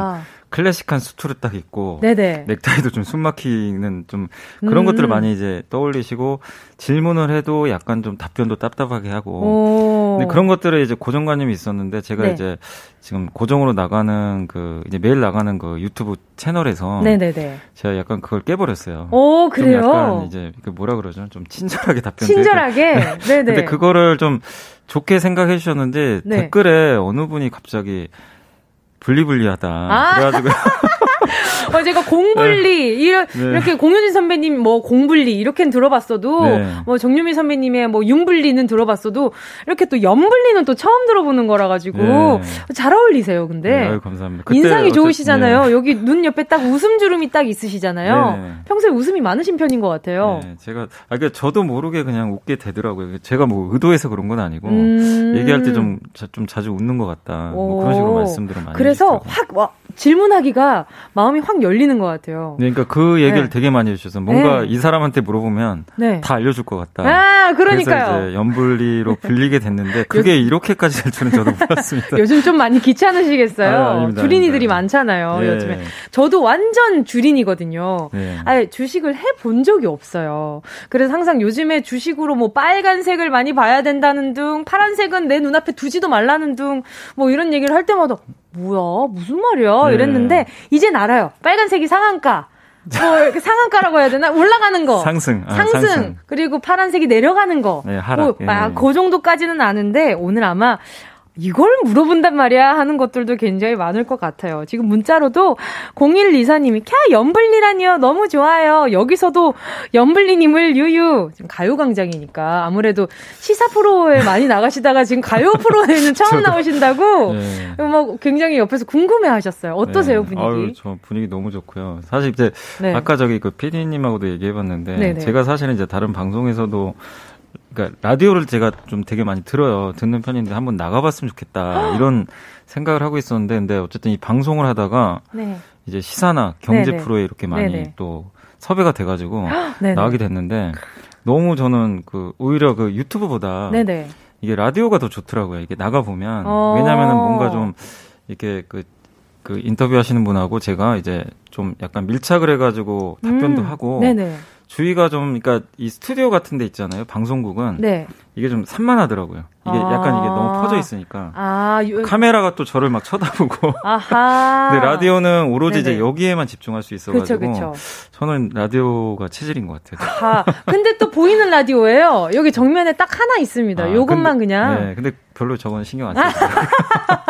클래식한 수트를 딱 입고 네네. 넥타이도 좀 숨막히는 좀 그런 음. 것들을 많이 이제 떠올리시고 질문을 해도 약간 좀 답변도 답답하게 하고 근데 그런 것들에 이제 고정관념이 있었는데 제가 네. 이제 지금 고정으로 나가는 그 이제 매일 나가는 그 유튜브 채널에서 네네네. 제가 약간 그걸 깨버렸어요. 오 그래요? 좀 약간 이제 그 뭐라 그러죠? 좀 친절하게 답변. 친절하게. 네네. 근데 그거를 좀 좋게 생각해 주셨는데 네. 댓글에 어느 분이 갑자기 분리분리하다. 아~ 그래가지고 어, 제가 공분리 네. 이런 네. 이렇게 공효진 선배님 뭐 공분리 이렇게는 들어봤어도 네. 뭐 정유미 선배님의 뭐 융분리는 들어봤어도 이렇게 또 연분리는 또 처음 들어보는 거라 가지고 네. 잘 어울리세요. 근데 네, 아유, 감사합니다. 인상이 좋으시잖아요. 네. 여기 눈 옆에 딱 웃음 주름이 딱 있으시잖아요. 평소에 웃음이 많으신 편인 것 같아요. 제가 아 그러니까 저도 모르게 그냥 웃게 되더라고요. 제가 뭐 의도해서 그런 건 아니고 음... 얘기할 때 좀좀 좀 자주 웃는 것 같다. 뭐 그런 식으로 말씀들을 많이 그래서 확 와, 질문하기가 마음이 확 열리는 것 같아요. 네, 그러니까 그 얘기를 네. 되게 많이 해주셔서 뭔가 네. 이 사람한테 물어보면 네. 다 알려줄 것 같다. 아, 그러니까요. 그래서 이제 연불리로 불리게 됐는데 그게 이렇게까지 될 줄은 저도 몰랐습니다. 요즘 좀 많이 귀찮으시겠어요. 아, 주린이들이 많잖아요. 네. 요즘에 저도 완전 주린이거든요. 네. 아예 주식을 해 본 적이 없어요. 그래서 항상 요즘에 주식으로 뭐 빨간색을 많이 봐야 된다는 등, 파란색은 내 눈앞에 두지도 말라는 등, 뭐 이런 얘기를 할 때마다 뭐야? 무슨 말이야? 네. 이랬는데 이젠 알아요. 빨간색이 상한가. 뭐 상한가라고 해야 되나? 올라가는 거. 상승. 아, 상승. 상승. 그리고 파란색이 내려가는 거. 네, 하락. 뭐, 아, 그 정도까지는 아는데 오늘 아마 이걸 물어본단 말이야 하는 것들도 굉장히 많을 것 같아요. 지금 문자로도 0124님이 캬 연블리라니요 너무 좋아요. 여기서도 연블리님을 유유 지금 가요광장이니까 아무래도 시사 프로에 많이 나가시다가 지금 가요 프로에는 처음 나오신다고 네. 뭐 굉장히 옆에서 궁금해하셨어요. 어떠세요 네. 분위기? 아유, 저 분위기 너무 좋고요. 사실 이제 네. 아까 저기 그 PD님하고도 얘기해봤는데 네네. 제가 사실은 이제 다른 방송에서도 그러니까 라디오를 제가 좀 되게 많이 들어요. 듣는 편인데 한번 나가봤으면 좋겠다 이런 생각을 하고 있었는데, 근데 어쨌든 이 방송을 하다가 네. 이제 시사나 경제 네네. 프로에 이렇게 많이 네네. 또 섭외가 돼가지고 나가게 됐는데 너무 저는 그 오히려 그 유튜브보다 네네. 이게 라디오가 더 좋더라고요. 이게 나가 보면 어. 왜냐하면은 뭔가 좀 이렇게 그, 그 인터뷰 하시는 분하고 제가 이제 좀 약간 밀착을 해가지고 답변도 음. 하고. 네네. 주위가 좀 그러니까 이 스튜디오 같은 데 있잖아요. 방송국은 네. 이게 좀 산만하더라고요. 이게 아~ 약간 이게 너무 퍼져 있으니까 아, 요... 카메라가 또 저를 막 쳐다보고. 아하. 근데 라디오는 오로지 네네. 이제 여기에만 집중할 수 있어가지고 그쵸, 그쵸. 저는 라디오가 체질인 것 같아요. 아, 근데 또 보이는 라디오예요. 여기 정면에 딱 하나 있습니다. 아, 요것만 근데, 그냥. 네, 근데 별로 저건 신경 안 써요.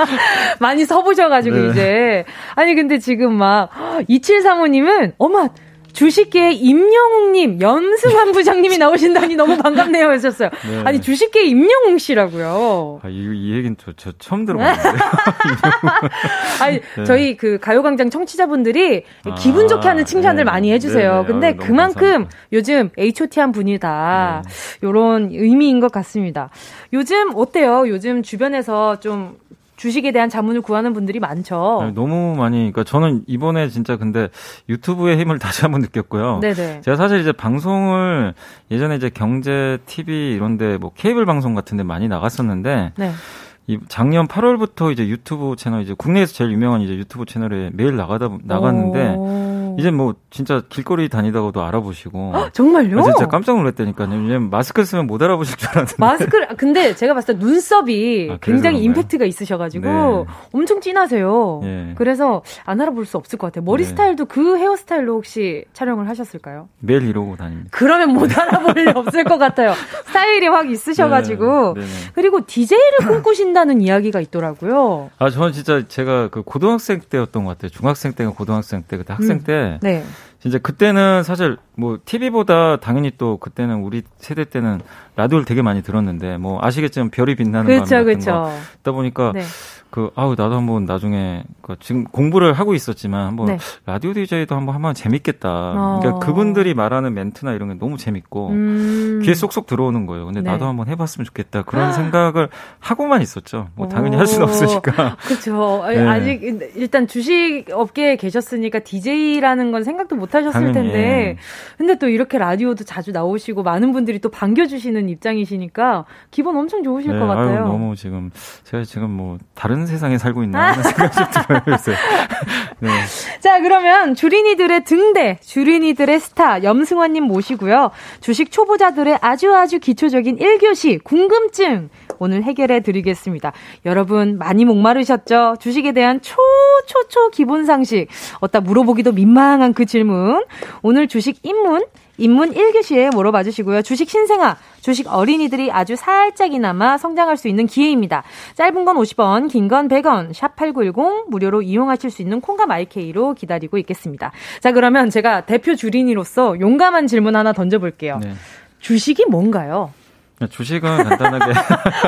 많이 서보셔가지고 네. 이제 아니 근데 지금 막 2735님은 어머 주식계 임영웅님, 염승환 부장님이 나오신다니 너무 반갑네요 하셨어요. 네. 아니 주식계 임영웅 씨라고요. 아, 이, 이 얘기는 저, 저 처음 들어봤는데. 아니 네. 저희 그 가요광장 청취자분들이 아, 기분 좋게 하는 네. 많이 해주세요. 네, 네. 근데 아유, 그만큼 감사합니다. 요즘 H.O.T.한 분이다. 요런 의미인 것 같습니다. 요즘 어때요? 요즘 주변에서 좀 주식에 대한 자문을 구하는 분들이 많죠. 네, 너무 많이. 그러니까 저는 이번에 진짜 근데 유튜브의 힘을 다시 한번 느꼈고요. 네네. 제가 사실 이제 방송을 예전에 이제 경제 TV 이런데 뭐 케이블 방송 같은데 많이 나갔었는데. 네. 이 작년 8월부터 이제 유튜브 채널 이제 국내에서 제일 유명한 이제 유튜브 채널에 매일 나가다 나갔는데 오. 이제 뭐 진짜 길거리 다니다가도 알아보시고 헉, 정말요? 진짜 깜짝 놀랐다니까요. 왜냐면 마스크 쓰면 못 알아보실 줄 알았는데 마스크를 근데 제가 봤을 때 눈썹이 아, 굉장히 임팩트가 있으셔가지고 네. 엄청 진하세요. 네. 그래서 안 알아볼 수 없을 것 같아요. 머리 네. 스타일도 그 헤어스타일로 혹시 촬영을 하셨을까요? 매일 이러고 다닙니다. 그러면 못 알아볼 리 없을 것 같아요. 스타일이 확 있으셔가지고 네. 그리고 DJ를 꿈꾸신다는 이야기가 있더라고요. 아 저는 진짜 제가 그 고등학생 때였던 것 같아요. 중학생 때가 고등학생 때 그때 학생 음. 때 네. 진짜 그때는 사실 뭐 TV보다 당연히 또 그때는 우리 세대 때는 라디오를 되게 많이 들었는데 뭐 아시겠지만 별이 빛나는 밤 같은 그쵸. 거 듣다 보니까 네. 그 아우 나도 한번 나중에 그 지금 공부를 하고 있었지만 한번 네. 라디오 디제이도 한번 하면 재밌겠다. 어. 그러니까 그분들이 말하는 멘트나 이런 게 너무 재밌고 음. 귀에 쏙쏙 들어오는 거예요. 근데 네. 나도 한번 해봤으면 좋겠다 그런 생각을 하고만 있었죠. 뭐 당연히 할 수는 없으니까. 그렇죠. 네. 아직 일단 주식 업계에 계셨으니까 디제이라는 건 생각도 못 하셨을. 텐데. 근데 또 이렇게 라디오도 자주 나오시고 많은 분들이 또 반겨주시는 입장이시니까 기분 엄청 좋으실 네, 것 같아요. 아유, 너무 지금 제가 지금 뭐 다른 세상에 살고 있나 하는 생각이 들어요. 네. 자, 그러면 주린이들의 등대, 주린이들의 스타 염승환님 모시고요. 주식 초보자들의 아주 아주 기초적인 1교시 궁금증 오늘 해결해 드리겠습니다. 여러분 많이 목마르셨죠? 주식에 대한 초초초 기본 상식 어디다 물어보기도 민망한 그 질문. 오늘 주식 입문 입문 1교시에 물어봐 주시고요. 주식 신생아, 주식 어린이들이 아주 살짝이나마 성장할 수 있는 기회입니다. 짧은 건 50원, 긴 건 100원, 샵8910 무료로 이용하실 수 있는 콩과 마이케이로 기다리고 있겠습니다. 자, 그러면 제가 대표 주린이로서 용감한 질문 하나 던져볼게요. 네. 주식이 뭔가요? 주식은 간단하게.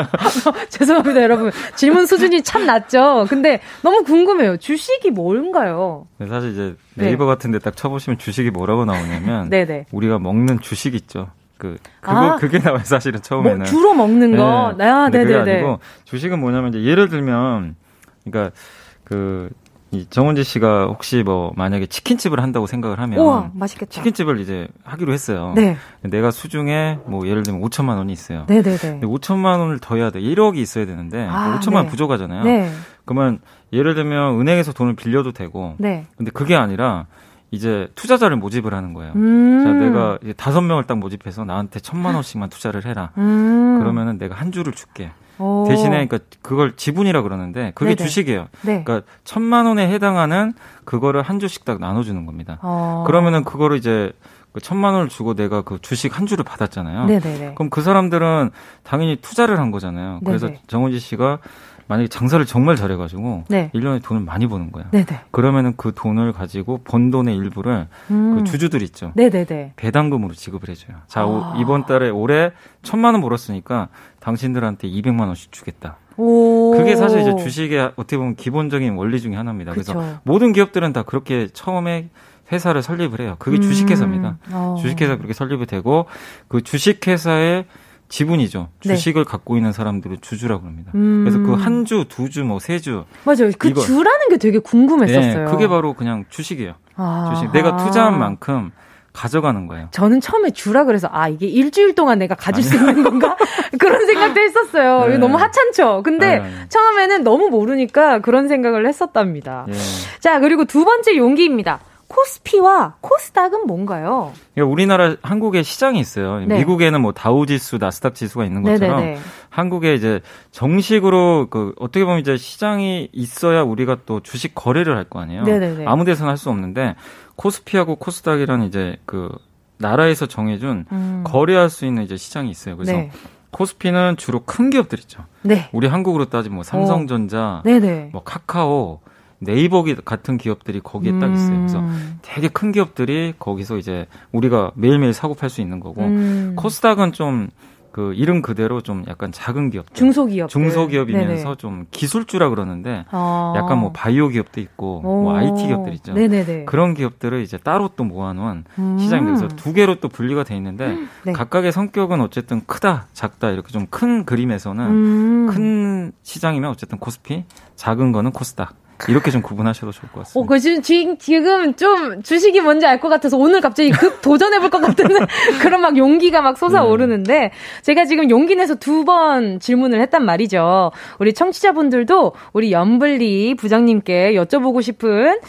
죄송합니다, 여러분. 질문 수준이 참 낮죠? 근데 너무 궁금해요. 주식이 뭔가요? 네, 사실 이제 네이버 네. 같은 데 딱 쳐보시면 주식이 뭐라고 나오냐면. 네네. 우리가 먹는 주식 있죠. 그, 그거, 아, 그게 나와요, 사실은 처음에는. 뭐 주로 먹는 거? 네. 아, 네네네. 그게 아니고, 주식은 뭐냐면 이제 예를 들면, 그러니까 그, 이 정은지 씨가 혹시 뭐 만약에 치킨집을 한다고 생각을 하면 우와, 맛있겠다. 치킨집을 이제 하기로 했어요. 네. 내가 수중에 뭐 예를 들면 5천만 원이 있어요. 네, 네, 네. 5천만 원을 더 해야 돼. 1억이 있어야 되는데 아, 5천만 원 네. 부족하잖아요. 네. 그러면 예를 들면 은행에서 돈을 빌려도 되고 네. 근데 그게 아니라 이제 투자자를 모집을 하는 거예요. 음. 자, 내가 다섯 명을 딱 모집해서 나한테 천만 원씩만 투자를 해라. 음. 그러면은 내가 한 주를 줄게. 오. 대신에 그러니까 그걸 지분이라 그러는데 그게 네네. 주식이에요. 네. 그러니까 천만 원에 해당하는 그거를 한 주씩 딱 나눠주는 겁니다. 어. 그러면은 그거를 이제 그 천만 원을 주고 내가 그 주식 한 주를 받았잖아요. 네네네. 그럼 그 사람들은 당연히 투자를 한 거잖아요. 그래서 네네. 정은지 씨가 만약에 장사를 정말 잘해가지고 네. 1년에 돈을 많이 버는 거야. 네네. 그러면은 그 돈을 가지고 번 돈의 일부를 음. 그 주주들 있죠. 네네네. 배당금으로 지급을 해줘요. 자 아. 이번 달에 올해 천만 원 벌었으니까 당신들한테 200만 원씩 주겠다. 오. 그게 사실 이제 주식의 어떻게 보면 기본적인 원리 중에 하나입니다. 그쵸. 그래서 모든 기업들은 다 그렇게 처음에 회사를 설립을 해요. 그게 음. 주식회사입니다. 어. 주식회사 그렇게 설립이 되고 그 주식회사의 지분이죠. 네. 주식을 네. 갖고 있는 사람들을 주주라고 합니다. 음. 그래서 그 한 주, 두 주, 뭐 세 주. 맞아요. 그 이거. 주라는 게 되게 궁금했었어요. 네, 그게 바로 그냥 주식이에요. 아. 주식. 내가 투자한 만큼 가져가는 거예요. 저는 처음에 주라 그래서 아 이게 일주일 동안 내가 가질 수 있는 건가 그런 생각도 했었어요. 네. 너무 하찮죠. 근데 네. 처음에는 너무 모르니까 그런 생각을 했었답니다. 네. 자 그리고 두 번째 용기입니다. 코스피와 코스닥은 뭔가요? 우리나라 한국에 시장이 있어요. 네. 미국에는 뭐 다우 지수, 나스닥 지수가 있는 것처럼 네네네. 한국에 이제 정식으로 그 어떻게 보면 이제 시장이 있어야 우리가 또 주식 거래를 할 거 아니에요. 네네네. 아무 데서나 할 수 없는데 코스피하고 코스닥이라는 이제 그 나라에서 정해준 음. 거래할 수 있는 이제 시장이 있어요. 그래서 네. 코스피는 주로 큰 기업들 있죠. 네. 우리 한국으로 따지면 뭐 삼성전자, 어. 뭐 카카오, 네이버 같은 기업들이 거기에 음. 딱 있어요. 그래서 음. 되게 큰 기업들이 거기서 이제 우리가 매일매일 사고 팔 수 있는 거고 음. 코스닥은 좀그 이름 그대로 좀 약간 작은 기업 중소기업 중소기업이면서 네네. 좀 기술주라 그러는데 아. 약간 뭐 바이오 기업도 있고 오. 뭐 IT 기업들 있죠. 네네네. 그런 기업들을 이제 따로 또 모아놓은 음. 그래서 두 개로 또 분리가 돼 있는데 네. 각각의 성격은 어쨌든 크다, 작다 이렇게 좀 큰 그림에서는 음. 큰 시장이면 어쨌든 코스피, 작은 거는 코스닥. 이렇게 좀 구분하셔도 좋을 것 같습니다. 어, 그 지금 지금 좀 주식이 뭔지 알 것 같아서 오늘 갑자기 급 도전해 볼 것 같은 그런 막 용기가 막 솟아오르는데 네. 제가 지금 용기 내서 두 번 질문을 했단 말이죠. 우리 청취자분들도 우리 연블리 부장님께 여쭤보고 싶은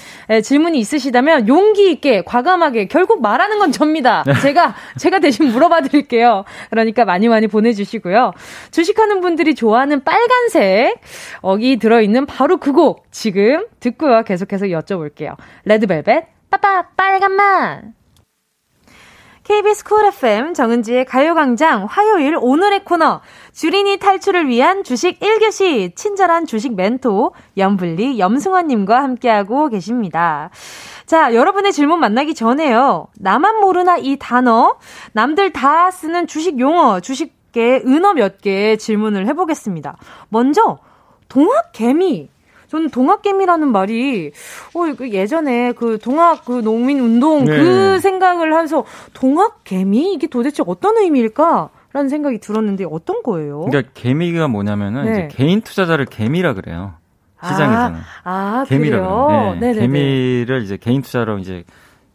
질문이 있으시다면 용기 있게 과감하게 결국 말하는 건 접니다. 네. 제가 제가 대신 물어봐 드릴게요. 그러니까 많이 많이 보내주시고요. 주식하는 분들이 좋아하는 빨간색 어기 들어있는 바로 그 곡 지금 듣고요. 계속해서 여쭤볼게요. 레드벨벳 빠빠 빨간 맛 KBS Cool FM 정은지의 가요광장 화요일 오늘의 코너 주린이 탈출을 위한 주식 1교시 친절한 주식 멘토 염블리 염승환님과 함께하고 계십니다. 자, 여러분의 질문 만나기 전에요. 나만 모르나 이 단어, 남들 다 쓰는 주식 용어, 주식계 은어 몇 개 질문을 해보겠습니다. 먼저, 동학개미. 저는 동학개미라는 말이 어그 예전에 그 동학 그 농민 운동 네. 그 생각을 해서 동학개미 이게 도대체 어떤 의미일까? 라는 생각이 들었는데 어떤 거예요? 그러니까 개미가 뭐냐면은 네. 이제 개인 투자자를 개미라 그래요. 시장에서는. 아, 아 개미라 그래요? 네. 개미를 이제 개인 투자로 이제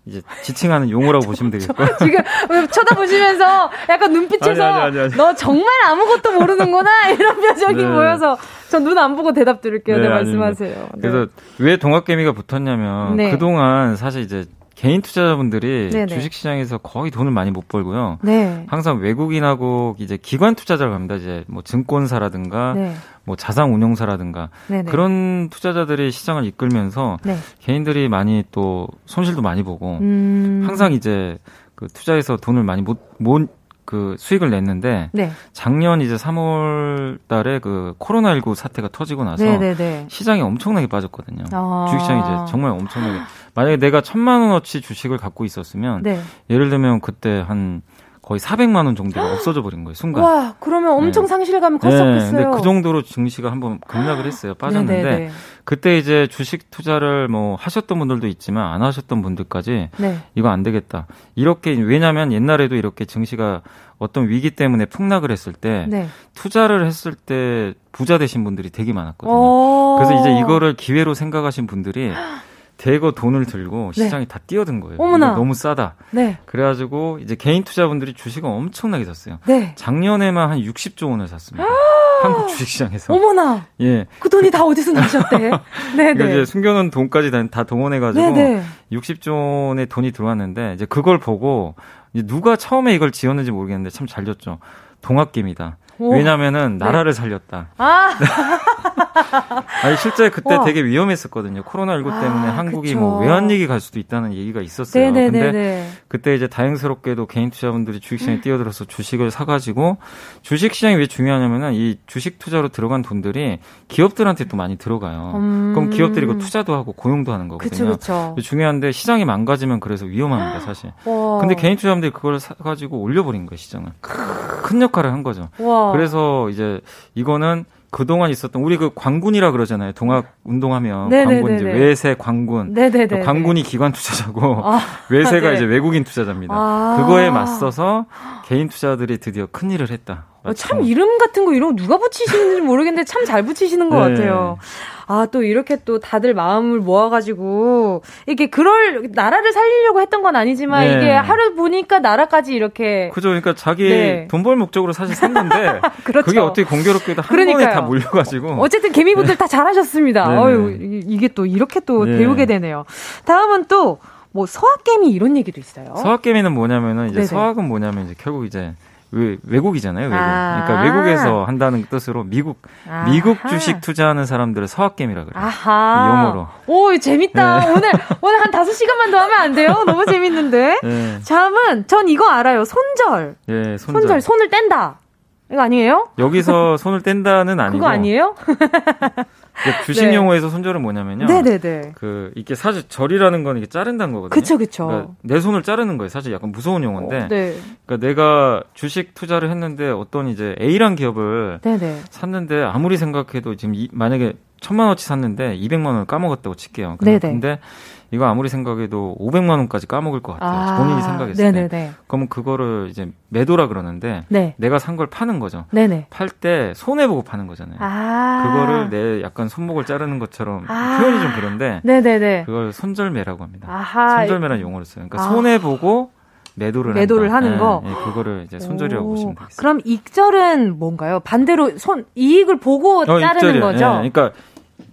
이제 지칭하는 용어라고 보시면 되겠고. 지금 쳐다보시면서 약간 눈빛에서 아니, 아니, 아니, 너 정말 아무것도 모르는구나 이런 표정이 네. 보여서 전 눈 안 보고 대답 드릴게요. 네, 네 말씀하세요. 네. 그래서 왜 동학개미가 붙었냐면 네. 그동안 사실 이제 개인 투자자분들이 네네. 주식시장에서 거의 돈을 많이 못 벌고요. 네. 항상 외국인하고 이제 기관 투자자를 갑니다. 이제 뭐 증권사라든가 네. 뭐 자산운용사라든가 네네. 그런 투자자들이 시장을 이끌면서 네. 개인들이 많이 또 손실도 많이 보고 음... 항상 이제 그 투자해서 돈을 많이 못, 못, 그 수익을 냈는데 네. 작년 이제 3월 달에 그 코로나19 사태가 터지고 나서 네네네. 시장이 엄청나게 빠졌거든요. 아~ 주식시장이 이제 정말 엄청나게 만약에 내가 천만 원어치 주식을 갖고 있었으면 네. 예를 들면 그때 한 거의 400만 원 정도가 없어져 버린 거예요, 순간. 와, 그러면 엄청 네. 상실감이 컸었겠어요. 네, 근데 그 정도로 증시가 한번 급락을 했어요. 빠졌는데 네네네. 그때 이제 주식 투자를 뭐 하셨던 분들도 있지만 안 하셨던 분들까지 네. 이거 안 되겠다. 이렇게 왜냐면 옛날에도 이렇게 증시가 어떤 위기 때문에 폭락을 했을 때 네. 투자를 했을 때 부자 되신 분들이 되게 많았거든요. 그래서 이제 이거를 기회로 생각하신 분들이 대거 돈을 들고 네. 시장이 네. 다 뛰어든 거예요. 어머나. 너무 싸다. 네. 그래가지고 이제 개인 투자분들이 주식을 엄청나게 샀어요. 네. 작년에만 한 60조 원을 샀습니다. 한국 주식시장에서. 어머나. 예. 그 돈이 다 어디서 나셨대? 네네. 그러니까 이제 숨겨놓은 돈까지 다, 다 동원해가지고 네네. 60조 원의 돈이 들어왔는데 이제 그걸 보고 이제 누가 처음에 이걸 지었는지 모르겠는데 참잘 졌죠. 동학개미다. 왜냐면은 네. 나라를 살렸다. 아. 아니 실제 그때 와. 되게 위험했었거든요. 코로나19 아, 때문에 한국이 그쵸. 뭐 외환위기 갈 수도 있다는 얘기가 있었어요. 네네네네. 근데 그때 이제 다행스럽게도 개인 투자분들이 주식시장에 음. 뛰어들어서 주식을 사가지고 주식시장이 왜 중요하냐면은 이 주식 투자로 들어간 돈들이 기업들한테 또 많이 들어가요. 음. 그럼 기업들이 그 투자도 하고 고용도 하는 거거든요. 그쵸, 그쵸. 중요한데 시장이 망가지면 그래서 위험합니다, 사실. 와. 근데 개인 투자분들이 그걸 사가지고 올려버린 거예요, 시장을. 큰 역할을 한 거죠. 와. 그래서 이제 이거는 그동안 있었던 우리 그 광군이라 그러잖아요. 동학 운동하면 네네네네. 광군 이제 외세 광군. 네네네. 광군이 기관 투자자고 아, 외세가 네. 이제 외국인 투자자입니다. 아. 그거에 맞서서 개인 투자들이 드디어 큰 일을 했다. 어, 참 이름 같은 거 이런 거 누가 붙이시는지 모르겠는데 참 잘 붙이시는 것 네. 같아요. 아, 또 이렇게 또 다들 마음을 모아가지고, 이게 그럴, 나라를 살리려고 했던 건 아니지만, 네. 이게 하루 보니까 나라까지 이렇게. 그죠. 그러니까 자기 네. 돈벌 목적으로 사실 샀는데, 그렇죠. 그게 어떻게 공교롭게도 한 그러니까요. 번에 다 몰려가지고. 어쨌든 개미분들 네. 다 잘하셨습니다. 네, 네. 어유 이게 또 이렇게 또 네. 배우게 되네요. 다음은 또, 뭐, 서학개미 이런 얘기도 있어요. 서학개미는 뭐냐면은, 이제 네네. 서학은 뭐냐면, 이제 결국 이제, 외, 외국이잖아요, 외국. 아~ 그러니까 외국에서 한다는 뜻으로 미국 아하. 미국 주식 투자하는 사람들을 서학겜이라 그래요. 아하. 영어로. 오, 재밌다. 네. 오늘 오늘 한 5시간만 더 하면 안 돼요? 너무 재밌는데. 네. 다음은 전 이거 알아요. 손절. 예, 손절. 손절. 손을 뗀다. 이거 아니에요? 여기서 손을 뗀다는 아니고. 그거 아니에요? 주식 네. 용어에서 손절은 뭐냐면요. 네네네. 그 이게 사실 절이라는 건 이게 자른다는 거거든요. 그렇죠, 그렇죠. 그러니까 내 손을 자르는 거예요. 사실 약간 무서운 용어인데. 어, 네. 그러니까 내가 주식 투자를 했는데 어떤 이제 A란 기업을 네네. 샀는데 아무리 생각해도 지금 이, 만약에 천만 원치 샀는데 200만 원을 까먹었다고 칠게요. 근데 이거 아무리 생각해도 500만 원까지 까먹을 것 같아요. 아, 본인이 생각했을 네네네. 때. 그러면 그거를 이제 매도라 그러는데 네. 내가 산 걸 파는 거죠. 네네. 팔때 손해 보고 파는 거잖아요. 아. 그거를 내 약간 손목을 자르는 것처럼 아. 표현이 좀 그런데 네네네. 그걸 손절매라고 합니다. 아하. 손절매라는 용어를 써요. 그러니까 아. 손해 보고 매도를 매도를 한다. 하는 거. 네, 네, 그거를 이제 손절이라고 오, 보시면 되겠습니다. 그럼 익절은 뭔가요? 반대로 손 이익을 보고 어, 자르는 익절이요. 거죠. 네, 그러니까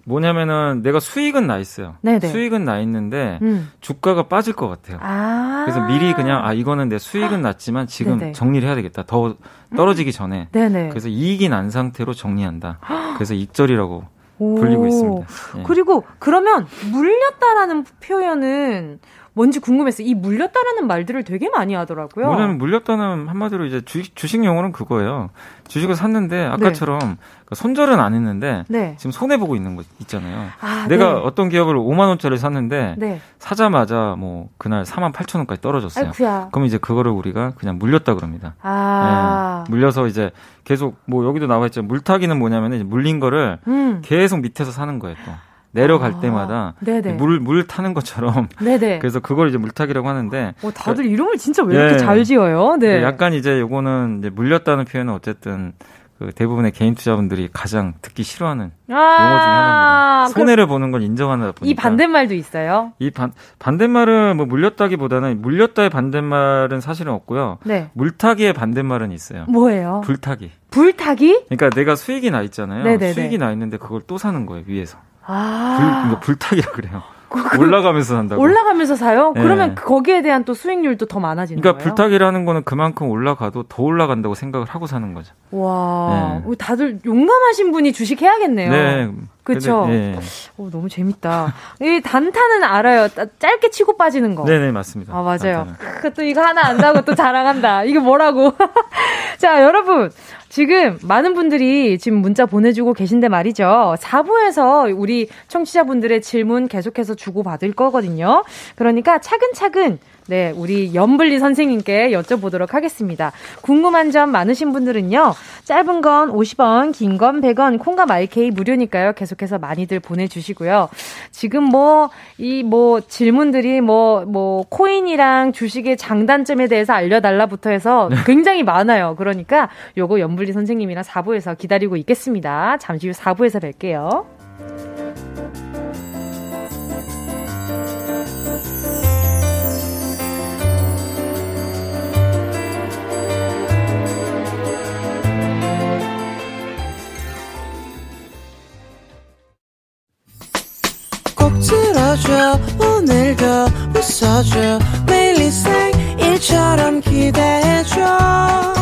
뭐냐면은 내가 수익은 나 있어요. 네네. 수익은 나 있는데 음. 주가가 빠질 것 같아요. 아~ 그래서 미리 그냥 아 이거는 내 수익은 났지만 지금 네네. 정리를 해야 되겠다. 더 떨어지기 전에. 네네. 그래서 이익이 난 상태로 정리한다. 그래서 익절이라고 불리고 있습니다. 예. 그리고 그러면 물렸다라는 표현은 뭔지 궁금했어요. 이 물렸다라는 말들을 되게 많이 하더라고요. 뭐냐면 물렸다는 한마디로 이제 주식, 주식 용어는 그거예요. 주식을 샀는데 아까처럼 네. 그 손절은 안 했는데 네. 지금 손해 보고 있는 거 있잖아요. 아, 내가 네. 어떤 기업을 5만 원짜리 샀는데 네. 사자마자 뭐 그날 4만 8천 원까지 떨어졌어요. 아이쿠야. 그럼 이제 그거를 우리가 그냥 물렸다 그럽니다. 아. 네. 물려서 이제 계속 뭐 여기도 나와 있죠. 물타기는 뭐냐면 물린 거를 음. 계속 밑에서 사는 거예요 또. 내려갈 아, 때마다 물, 물 타는 것처럼. 네네. 그래서 그걸 이제 물타기라고 하는데. 어, 다들 이름을 진짜 왜 이렇게 네. 잘 지어요? 네. 그 약간 이제 요거는 이제 물렸다는 표현은 어쨌든 그 대부분의 개인 투자분들이 가장 듣기 싫어하는 아~ 용어 중에 하나입니다. 손해를 보는 걸 인정하다 보니까. 이 반대말도 있어요? 이 반, 반대말은 뭐 물렸다기보다는 물렸다의 반대말은 사실은 없고요. 네. 물타기의 반대말은 있어요. 뭐예요? 불타기. 불타기? 그러니까 내가 수익이 나 있잖아요. 네네네. 수익이 나 있는데 그걸 또 사는 거예요, 위에서. 아. 불, 불타기라 그래요. 그, 그, 올라가면서 산다고. 올라가면서 사요? 네. 그러면 거기에 대한 또 수익률도 더 많아지는 그러니까 거예요? 불타기라는 거는 그만큼 올라가도 더 올라간다고 생각을 하고 사는 거죠. 와, 네. 다들 용감하신 분이 주식 해야겠네요. 네. 그렇죠. 네. 오, 너무 재밌다. 이 단타는 알아요. 짧게 치고 빠지는 거. 네네 맞습니다. 아 맞아요. 그또 이거 하나 안다고 또 자랑한다. 이게 뭐라고? 자 여러분 지금 많은 분들이 지금 문자 보내주고 계신데 말이죠. 4부에서 우리 청취자분들의 질문 계속해서 주고받을 거거든요. 그러니까 차근차근 네, 우리 염블리 선생님께 여쭤보도록 하겠습니다. 궁금한 점 많으신 분들은요, 짧은 건 50원, 긴 건 100원, 콩과 마이케이 무료니까요. 계속해서 많이들 보내주시고요. 지금 뭐, 이 뭐 질문들이 뭐, 뭐, 코인이랑 주식의 장단점에 대해서 알려달라부터 해서 네. 굉장히 많아요. 그러니까 요거 염블리 선생님이랑 4부에서 기다리고 있겠습니다. 잠시 후 4부에서 뵐게요. 오늘도 웃어줘 매일 일처럼 기대해줘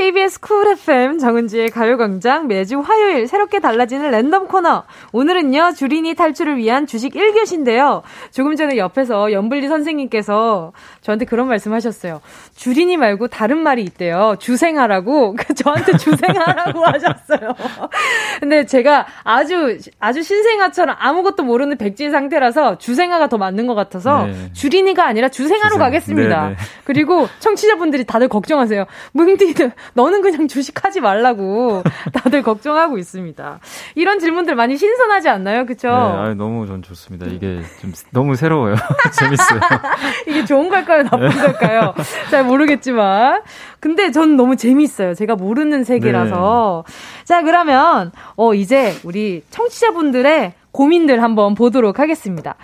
KBS Cool FM 정은지의 가요광장 매주 화요일 새롭게 달라지는 랜덤 코너. 오늘은요, 주린이 탈출을 위한 주식 1교시인데요. 조금 전에 옆에서 염블리 선생님께서 저한테 그런 말씀 하셨어요. 주린이 말고 다른 말이 있대요. 주생아라고. 저한테 주생아라고 하셨어요. 근데 제가 아주, 아주 신생아처럼 아무것도 모르는 백지 상태라서 주생아가 더 맞는 것 같아서 네. 주린이가 아니라 주생아로 주생. 가겠습니다. 네네. 네. 그리고 청취자분들이 다들 걱정하세요. 뭉디는 너는 그냥 주식하지 말라고 다들 걱정하고 있습니다. 이런 질문들 많이 신선하지 않나요? 그쵸? 네, 아, 너무 전 좋습니다. 이게 좀 너무 새로워요. 재밌어요. 이게 좋은 걸까요? 나쁜 네. 걸까요? 잘 모르겠지만. 근데 전 너무 재밌어요. 제가 모르는 세계라서. 네. 자, 그러면, 어, 이제 우리 청취자분들의 고민들 한번 보도록 하겠습니다.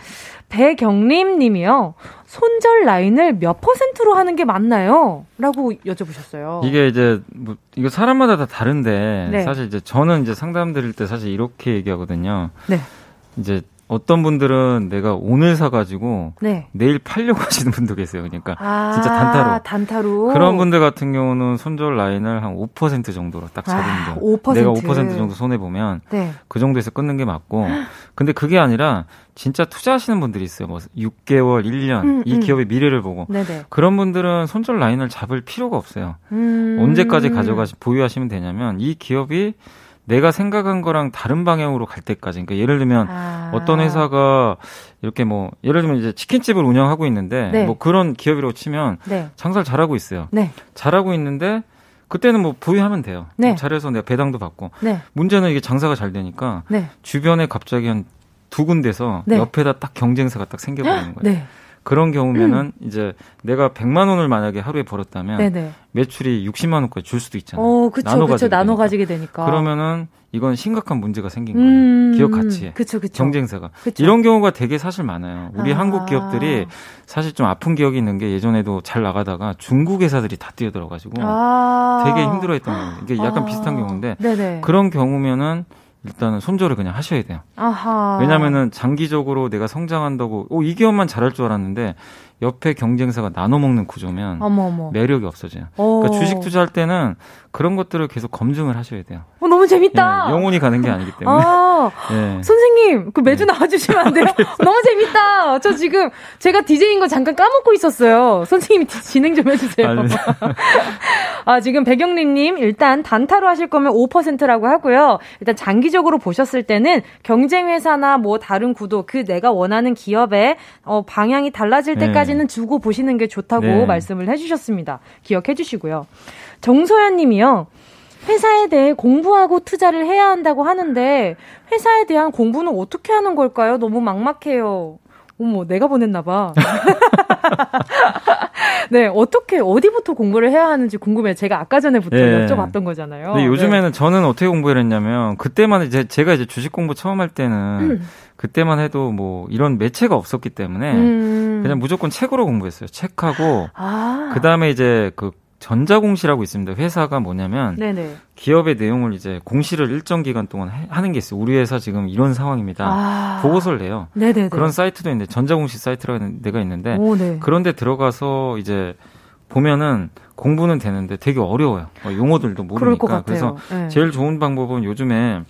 배경림 님이요. 손절 라인을 몇 퍼센트로 하는 게 맞나요? 라고 여쭤보셨어요. 이게 이제, 뭐, 이거 사람마다 다 다른데, 네. 사실 이제 저는 이제 상담 드릴 때 사실 이렇게 얘기하거든요. 네. 이제 어떤 분들은 내가 오늘 사가지고 네. 내일 팔려고 하시는 분도 계세요. 그러니까 아, 진짜 단타로. 단타로. 그런 분들 같은 경우는 손절 라인을 한 5% 정도로 딱 잡으면 아, 돼요. 5%? 내가 5% 정도 손해 보면 네. 그 정도에서 끊는 게 맞고. 근데 그게 아니라 진짜 투자하시는 분들이 있어요. 뭐 6개월, 1년 음, 이 음. 기업의 미래를 보고 네네. 그런 분들은 손절 라인을 잡을 필요가 없어요. 음. 언제까지 가져가시 보유하시면 되냐면 이 기업이 내가 생각한 거랑 다른 방향으로 갈 때까지. 그러니까 예를 들면 아. 어떤 회사가 이렇게 뭐 예를 들면 이제 치킨집을 운영하고 있는데 네. 뭐 그런 기업이라고 치면 네. 장사를 잘하고 있어요. 네. 잘하고 있는데 그때는 뭐 보유하면 돼요. 네. 뭐 잘해서 내가 배당도 받고. 네. 문제는 이게 장사가 잘 되니까 네. 주변에 갑자기 한 두 군데서 네. 옆에다 딱 경쟁사가 딱 생겨버리는 거예요. 네. 그런 경우면은 음. 이제 내가 100만 원을 만약에 하루에 벌었다면 네네. 매출이 60만 원까지 줄 수도 있잖아요. 어, 그쵸, 나눠 그쵸, 나눠 가지게 되니까. 그러면은 이건 심각한 문제가 생긴 거예요. 음, 기업 가치에. 그쵸, 그쵸. 경쟁사가. 그쵸. 이런 경우가 되게 사실 많아요. 우리 아. 한국 기업들이 사실 좀 아픈 기억이 있는 게 예전에도 잘 나가다가 중국 회사들이 다 뛰어들어가지고 아. 되게 힘들어했던 거예요. 이게 약간 아. 비슷한 경우인데 네네. 그런 경우면은 일단은 손절을 그냥 하셔야 돼요. 아하. 왜냐면은 장기적으로 내가 성장한다고, 오, 이 기업만 잘할 줄 알았는데, 옆에 경쟁사가 나눠 먹는 구조면 어머어머. 매력이 없어져요. 오. 그러니까 주식 투자할 때는 그런 것들을 계속 검증을 하셔야 돼요. 어, 너무 재밌다. 예, 영혼이 가는 게 아니기 때문에. 아, 예. 선생님, 그 매주 네. 나와주시면 안 돼요? 너무 재밌다. 저 지금 제가 DJ인 거 잠깐 까먹고 있었어요. 선생님이 진행 좀 해주세요. 아, 지금 백영림님, 일단 단타로 하실 거면 5%라고 하고요. 일단 장기적으로 보셨을 때는 경쟁회사나 뭐 다른 구도, 그 내가 원하는 기업의 어, 방향이 달라질 네. 때까지 때까지는 주고 보시는 게 좋다고 네. 말씀을 해주셨습니다. 기억해 주시고요. 정소연 님이요. 회사에 대해 공부하고 투자를 해야 한다고 하는데 회사에 대한 공부는 어떻게 하는 걸까요? 너무 막막해요. 어머, 내가 보냈나 봐. 네, 어떻게, 어디부터 공부를 해야 하는지 궁금해요. 제가 아까 전에부터 네. 여쭤봤던 거잖아요. 근데 요즘에는 네. 저는 어떻게 공부를 했냐면, 그때만 이제, 제가 이제 주식 공부 처음 할 때는, 음. 그때만 해도 뭐 이런 매체가 없었기 때문에 음. 그냥 무조건 책으로 공부했어요. 책하고 아. 그다음에 이제 그 전자공시라고 있습니다. 회사가 뭐냐면 네네. 기업의 내용을 이제 공시를 일정 기간 동안 해, 하는 게 있어요. 우리 회사 지금 이런 상황입니다. 아. 보고서를 내요. 네네네. 그런 사이트도 있는데 전자공시 사이트라는 데가 있는데 오, 네. 그런데 들어가서 이제 보면은 공부는 되는데 되게 어려워요. 어, 용어들도 모르니까. 그래서 네. 제일 좋은 방법은 요즘에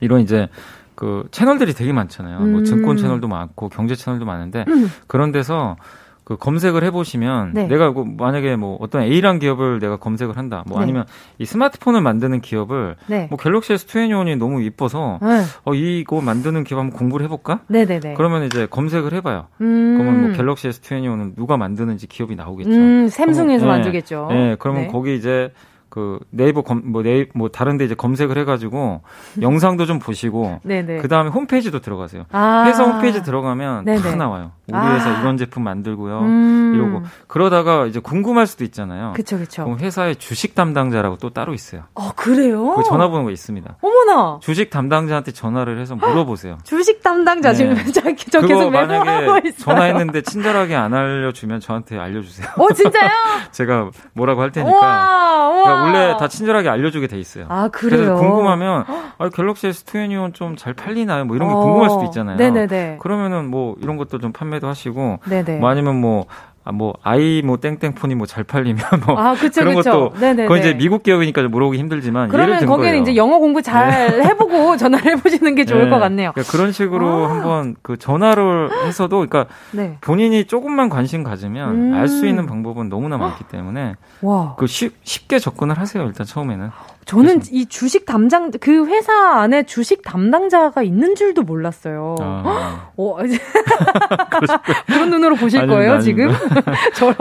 이런 이제 그 채널들이 되게 많잖아요. 뭐 음. 뭐 증권 채널도 많고 경제 채널도 많은데 음. 그런 데서 그 검색을 해보시면 네. 내가 그 만약에 뭐 어떤 A란 기업을 내가 검색을 한다. 뭐 네. 아니면 이 스마트폰을 만드는 기업을 네. 뭐 갤럭시 S21이 너무 이뻐서 네. 어 이거 만드는 기업 한번 공부를 해볼까? 네네네. 그러면 이제 검색을 해봐요. 음. 그러면 뭐 갤럭시 S21은 누가 만드는지 기업이 나오겠죠. 음, 샘승에서 그러면, 만들겠죠. 네, 그러면 네. 거기 이제 그 네이버 검, 뭐 네이 뭐 다른데 이제 검색을 해가지고 영상도 좀 보시고 그 다음에 홈페이지도 들어가세요. 아~ 회사 홈페이지 들어가면 네네. 다 나와요. 우리 회사 아~ 이런 제품 만들고요. 음~ 이러고 그러다가 이제 궁금할 수도 있잖아요. 그렇죠, 그렇죠. 그럼 회사의 주식 담당자라고 또 따로 있어요. 어 그래요? 그 전화번호가 있습니다. 어머나. 주식 담당자한테 전화를 해서 물어보세요. 주식 담당자 네. 지금 저 계속 만약에 전화했는데 친절하게 안 알려주면 저한테 알려주세요. 어 진짜요? 제가 뭐라고 할 테니까. 우와, 우와. 원래 다 친절하게 알려주게 돼 있어요. 아 그래요? 그래서 궁금하면 아, 갤럭시 S21 좀 잘 팔리나요? 뭐 이런 게 어. 궁금할 수도 있잖아요. 네네네. 그러면은 뭐 이런 것도 좀 판매도 하시고, 네네. 뭐 아니면 뭐 아, 뭐, 아이, 뭐, 땡땡폰이 뭐 잘 팔리면 뭐. 아, 그쵸, 그런 그쵸. 것도. 네네. 그건 이제 미국 기업이니까 좀 물어보기 힘들지만. 그러면 거기는. 이제 영어 공부 잘 네. 해보고 전화를 해보시는 게 좋을 네. 것 같네요. 그러니까 그런 식으로 아. 한번 그 전화를 해서도, 그러니까 네. 본인이 조금만 관심 가지면 음. 알수 있는 방법은 너무나 많기 때문에. 와. 그 쉽, 쉽게 접근을 하세요, 일단 처음에는. 저는 그래서. 이 주식 담당 그 회사 안에 주식 담당자가 있는 줄도 몰랐어요. 아. 어, 그런 눈으로 보실 아니, 거예요 아니, 지금? 저요?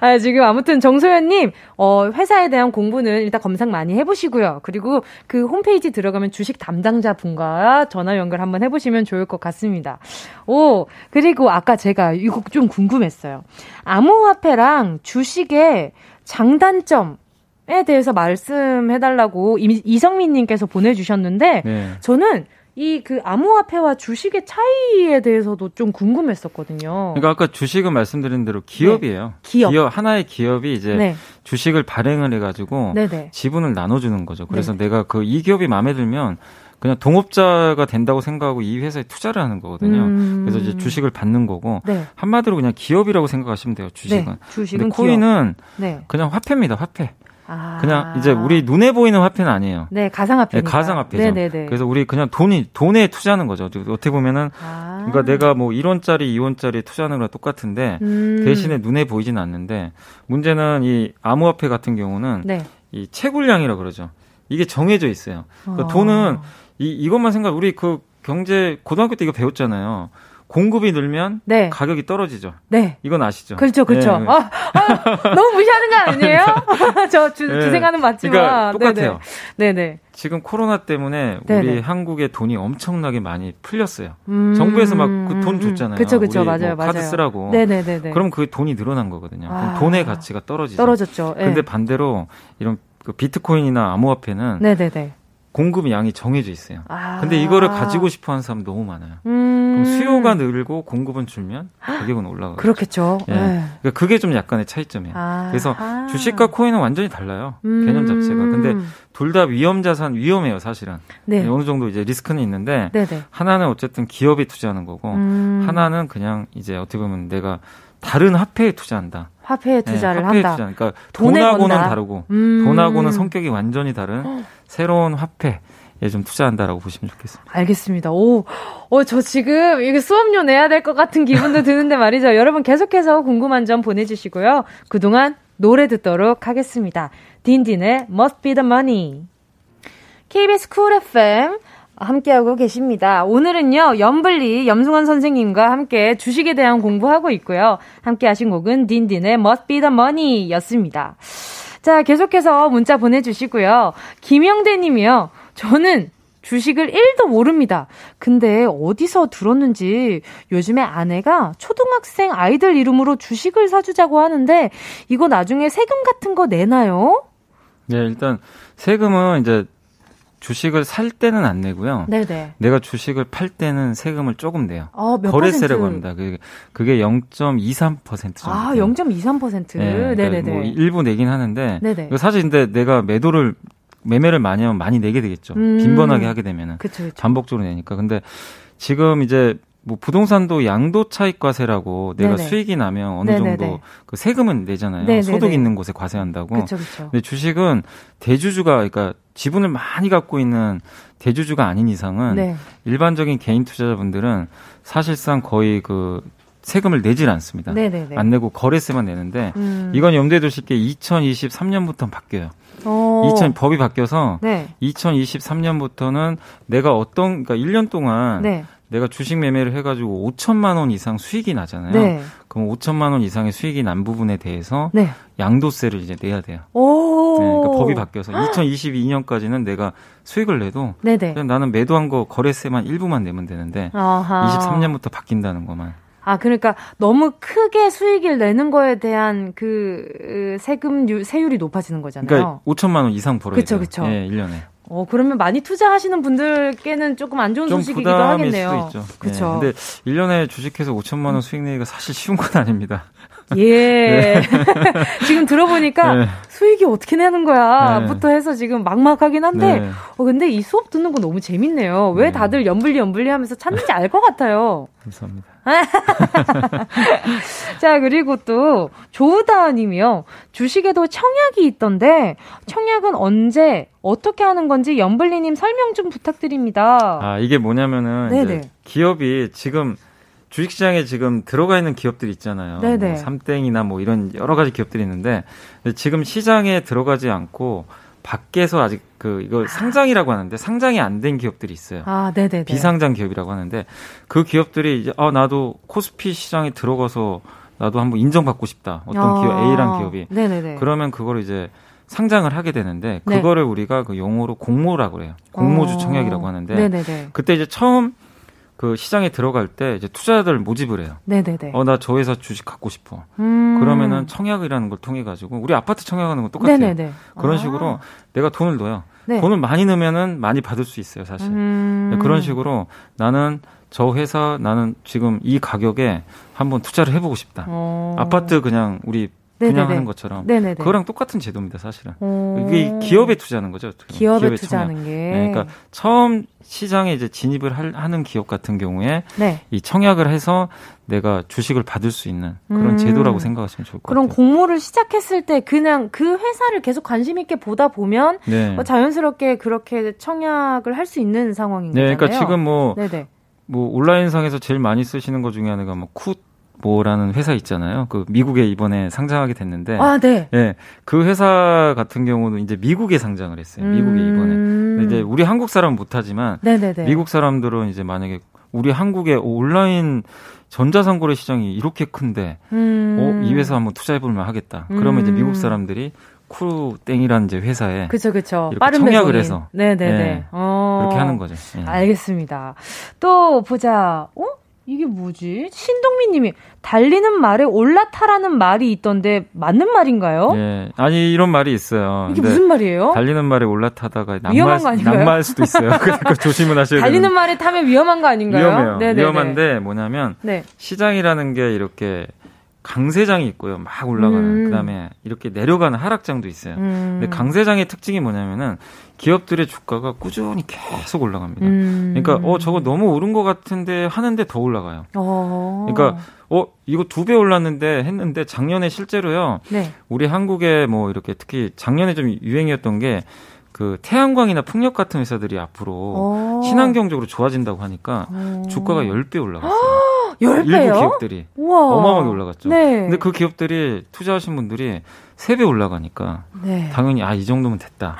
아, 지금 아무튼 정소연님 어, 회사에 대한 공부는 일단 검색 많이 해보시고요. 그리고 그 홈페이지 들어가면 주식 담당자 분과 전화 연결 한번 해보시면 좋을 것 같습니다. 오 그리고 아까 제가 이거 좀 궁금했어요. 암호화폐랑 주식의 장단점 에 대해서 말씀해달라고 이성민님께서 보내주셨는데 네. 저는 이 그 암호화폐와 주식의 차이에 대해서도 좀 궁금했었거든요. 그러니까 아까 주식은 말씀드린 대로 기업이에요. 네. 기업. 기업. 하나의 기업이 이제 네. 주식을 발행을 해가지고 네네. 지분을 나눠주는 거죠. 그래서 네 내가 그 이 기업이 마음에 들면 그냥 동업자가 된다고 생각하고 이 회사에 투자를 하는 거거든요. 음. 그래서 이제 주식을 받는 거고 네. 한마디로 그냥 기업이라고 생각하시면 돼요. 주식은. 네. 주식은 근데 코인은 네. 그냥 화폐입니다. 화폐. 아. 그냥 이제 우리 눈에 보이는 화폐는 아니에요. 네, 가상화폐. 네, 가상화폐죠. 네네네. 그래서 우리 그냥 돈이 돈에 투자하는 거죠. 어떻게 보면은 아. 그러니까 내가 뭐 1원짜리, 2원짜리 투자하는 거랑 똑같은데 음. 대신에 눈에 보이진 않는데 문제는 이 암호화폐 같은 경우는 네. 이 채굴량이라 그러죠. 이게 정해져 있어요. 그러니까 어. 돈은 이 이것만 생각 우리 그 경제 고등학교 때 이거 배웠잖아요. 공급이 늘면 네. 가격이 떨어지죠. 네. 이건 아시죠? 그렇죠, 그렇죠. 네. 아, 아, 너무 무시하는 거 아니에요? 저 주, 네. 주생하는 맞지만. 그러니까 똑같아요. 네네. 네네. 지금 코로나 때문에 네네. 우리 한국의 돈이 엄청나게 많이 풀렸어요. 음... 정부에서 막 그 돈 줬잖아요. 그렇죠, 그렇죠, 맞아요, 뭐 카드 맞아요. 쓰라고. 네네네. 그럼 그 돈이 늘어난 거거든요. 아... 돈의 가치가 떨어지죠. 떨어졌죠. 네. 근데 반대로 이런 그 비트코인이나 암호화폐는 네네네. 공급 양이 정해져 있어요. 아. 근데 이거를 가지고 싶어 하는 사람 너무 많아요. 음. 그럼 수요가 늘고 공급은 줄면 가격은 올라가요. 그렇겠죠. 예. 네. 그러니까 그게 좀 약간의 차이점이에요. 아. 그래서 주식과 코인은 완전히 달라요. 음. 개념 자체가. 근데 둘 다 위험 자산 위험해요, 사실은. 네. 어느 정도 이제 리스크는 있는데 네네. 하나는 어쨌든 기업이 투자하는 거고 음. 하나는 그냥 이제 어떻게 보면 내가 다른 화폐에 투자한다. 화폐에 네, 투자를 네, 화폐에 한다. 투자. 그러니까 돈하고는 건다. 다르고 음. 돈하고는 성격이 완전히 다른 새로운 화폐. 에좀 투자한다라고 보시면 좋겠습니다. 알겠습니다. 오, 어, 저 지금 이게 수업료 내야 될 것 같은 기분도 드는데 말이죠. 여러분 계속해서 궁금한 점 보내주시고요. 그동안 노래 듣도록 하겠습니다. 딘딘의 Must Be The Money. KBS 쿨 FM 함께하고 계십니다. 오늘은요, 염블리 염승환 선생님과 함께 주식에 대한 공부하고 있고요. 함께 하신 곡은 딘딘의 Must Be The Money 였습니다. 자, 계속해서 문자 보내주시고요. 김영대 님이요. 저는 주식을 1도 모릅니다. 근데 어디서 들었는지 요즘에 아내가 초등학생 아이들 이름으로 주식을 사주자고 하는데 이거 나중에 세금 같은 거 내나요? 네, 일단 세금은 이제 주식을 살 때는 안 내고요. 네네. 내가 주식을 팔 때는 세금을 조금 내요. 아, 거래세라고 합니다. 그게, 그게 0.23% 정도. 아, 0.23%. 네, 그러니까 네네네. 뭐 일부 내긴 하는데. 네네. 사실 근데 내가 매도를 매매를 많이 하면 많이 내게 되겠죠. 음. 빈번하게 하게 되면은 그쵸, 그쵸. 반복적으로 내니까. 근데 지금 이제 뭐 부동산도 양도 차익 과세라고 내가 네네. 수익이 나면 어느 네네네. 정도 그 세금은 내잖아요. 네네네. 소득 있는 곳에 과세한다고. 그쵸, 그쵸. 근데 주식은 대주주가 그러니까 지분을 많이 갖고 있는 대주주가 아닌 이상은 네. 일반적인 개인 투자자분들은 사실상 거의 그 세금을 내질 않습니다. 네네네. 안 내고 거래세만 내는데 음. 이건 염두에 두실 게 2023년부터 바뀌어요. 오. 2000 법이 바뀌어서 네. 2023년부터는 내가 어떤 그러니까 1년 동안 네. 내가 주식 매매를 해가지고 5천만 원 이상 수익이 나잖아요. 네. 그럼 5천만 원 이상의 수익이 난 부분에 대해서 네. 양도세를 이제 내야 돼요. 오. 네, 그러니까 법이 바뀌어서 2022년까지는 내가 수익을 내도 네네. 나는 매도한 거 거래세만 일부만 내면 되는데 아하. 23년부터 바뀐다는 것만. 아, 그러니까 너무 크게 수익을 내는 거에 대한 그 세금 세율이 높아지는 거잖아요. 그러니까 5천만 원 이상 벌어야 그쵸, 돼요. 그쵸. 예, 1년에. 어, 그러면 많이 투자하시는 분들께는 조금 안 좋은 소식이기도 하겠네요. 수도 있죠. 그렇죠. 네, 근데 1년에 주식해서 5천만 원 수익 내기가 사실 쉬운 건 아닙니다. 예. 네. 지금 들어보니까 네. 수익이 어떻게 내는 거야? 네. 부터 해서 지금 막막하긴 한데, 네. 어, 근데 이 수업 듣는 거 너무 재밌네요. 왜 네. 다들 연불리 연불리 하면서 찾는지 알 것 같아요. 감사합니다. 자, 그리고 또, 조우다 님이요. 주식에도 청약이 있던데, 청약은 언제, 어떻게 하는 건지 연불리님 설명 좀 부탁드립니다. 아, 이게 뭐냐면은, 기업이 지금, 주식시장에 지금 들어가 있는 기업들이 있잖아요. 네네. 뭐 삼땡이나 뭐 이런 여러 가지 기업들이 있는데 지금 시장에 들어가지 않고 밖에서 아직 그 이거 상장이라고 하는데 상장이 안 된 기업들이 있어요. 아, 네네. 비상장 기업이라고 하는데 그 기업들이 이제 아 나도 코스피 시장에 들어가서 나도 한번 인정받고 싶다. 어떤 아, 기업 A란 기업이. 네네네. 그러면 그걸 이제 상장을 하게 되는데 네. 그거를 네. 우리가 그 용어로 공모라고 그래요. 공모주 어. 청약이라고 하는데 네네네. 그때 이제 처음 그 시장에 들어갈 때 이제 투자자들 모집을 해요. 네네네. 어, 나 저 회사 주식 갖고 싶어. 음. 그러면은 청약이라는 걸 통해 가지고 우리 아파트 청약하는 건 똑같아요. 네네네. 그런 아. 식으로 내가 돈을 넣어요. 네. 돈을 많이 넣으면은 많이 받을 수 있어요, 사실. 음. 네, 그런 식으로 나는 저 회사 나는 지금 이 가격에 한번 투자를 해보고 싶다. 어. 아파트 그냥 우리 그냥 네네네. 하는 것처럼 네네네. 그거랑 똑같은 제도입니다, 사실은. 이게 기업에 투자하는 거죠. 기업에, 기업에 투자하는 청약. 게. 네, 그러니까 처음 시장에 이제 진입을 할, 하는 기업 같은 경우에 네. 이 청약을 해서 내가 주식을 받을 수 있는 그런 음. 제도라고 생각하시면 좋을 것 그럼 같아요. 그럼 공모를 시작했을 때 그냥 그 회사를 계속 관심 있게 보다 보면 네. 뭐 자연스럽게 그렇게 청약을 할 수 있는 상황인 네, 그러니까 거잖아요. 그러니까 지금 뭐, 네네. 뭐 온라인상에서 제일 많이 쓰시는 것 중에 하나가 뭐 쿠 뭐라는 회사 있잖아요. 그 미국에 이번에 상장하게 됐는데. 아, 네. 예. 그 회사 같은 경우는 이제 미국에 상장을 했어요. 미국에 음... 이번에. 이제 우리 한국 사람은 못하지만. 네네네. 미국 사람들은 이제 만약에 우리 한국의 온라인 전자상거래 시장이 이렇게 큰데, 음... 어, 이 회사 한번 투자해볼만 하겠다. 그러면 음... 이제 미국 사람들이 쿠땡이라는 이제 회사에 그쵸 그쵸 빠른 청약을 배송인. 해서 네네네 네, 어... 그렇게 하는 거죠. 네. 알겠습니다. 또 보자. 어? 이게 뭐지? 신동민 님이 달리는 말에 올라타라는 말이 있던데 맞는 말인가요? 예. 아니 이런 말이 있어요. 이게 무슨 말이에요? 달리는 말에 올라타다가 낭말, 낭말 수도 있어요. 그러니까 조심은 하셔야 돼요. 달리는 말에 타면 위험한 거 아닌가요? 위험해요. 네네네. 위험한데 뭐냐면 네. 시장이라는 게 이렇게 강세장이 있고요. 막 올라가는. 음. 그다음에 이렇게 내려가는 하락장도 있어요. 음. 근데 강세장의 특징이 뭐냐면은 기업들의 주가가 꾸준히 계속 올라갑니다. 음. 그러니까 어 저거 너무 오른 것 같은데 하는데 더 올라가요. 어. 그러니까 어 이거 두 배 올랐는데 했는데 작년에 실제로요. 네. 우리 한국에 뭐 이렇게 특히 작년에 좀 유행이었던 게그 태양광이나 풍력 같은 회사들이 앞으로 오. 어. 친환경적으로 좋아진다고 하니까 오. 어. 주가가 10배 올라갔어요. 10배요? 일부 기업들이 우와. 어마어마하게 올라갔죠. 네. 근데 그 기업들이 투자하신 분들이 3배 올라가니까 네. 당연히 아 이 정도면 됐다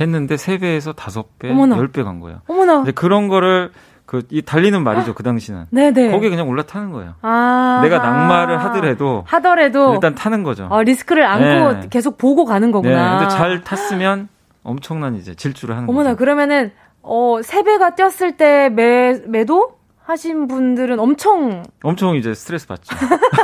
했는데 3배에서 5배, 어머나. 10배 간 거예요. 어머나. 근데 그런 거를 그 이 달리는 말이죠 그 당시는. 네네. 거기에 그냥 올라타는 거예요. 아~ 내가 낙마를 하더라도 하더라도 일단 타는 거죠. 어, 리스크를 안고 네. 계속 보고 가는 거구나. 네. 근데 잘 탔으면 엄청난 이제 질주를 하는 어머나 거죠. 그러면은 어, 3배가 뛰었을 때 매, 매도 하신 분들은 엄청 엄청 이제 스트레스 받죠.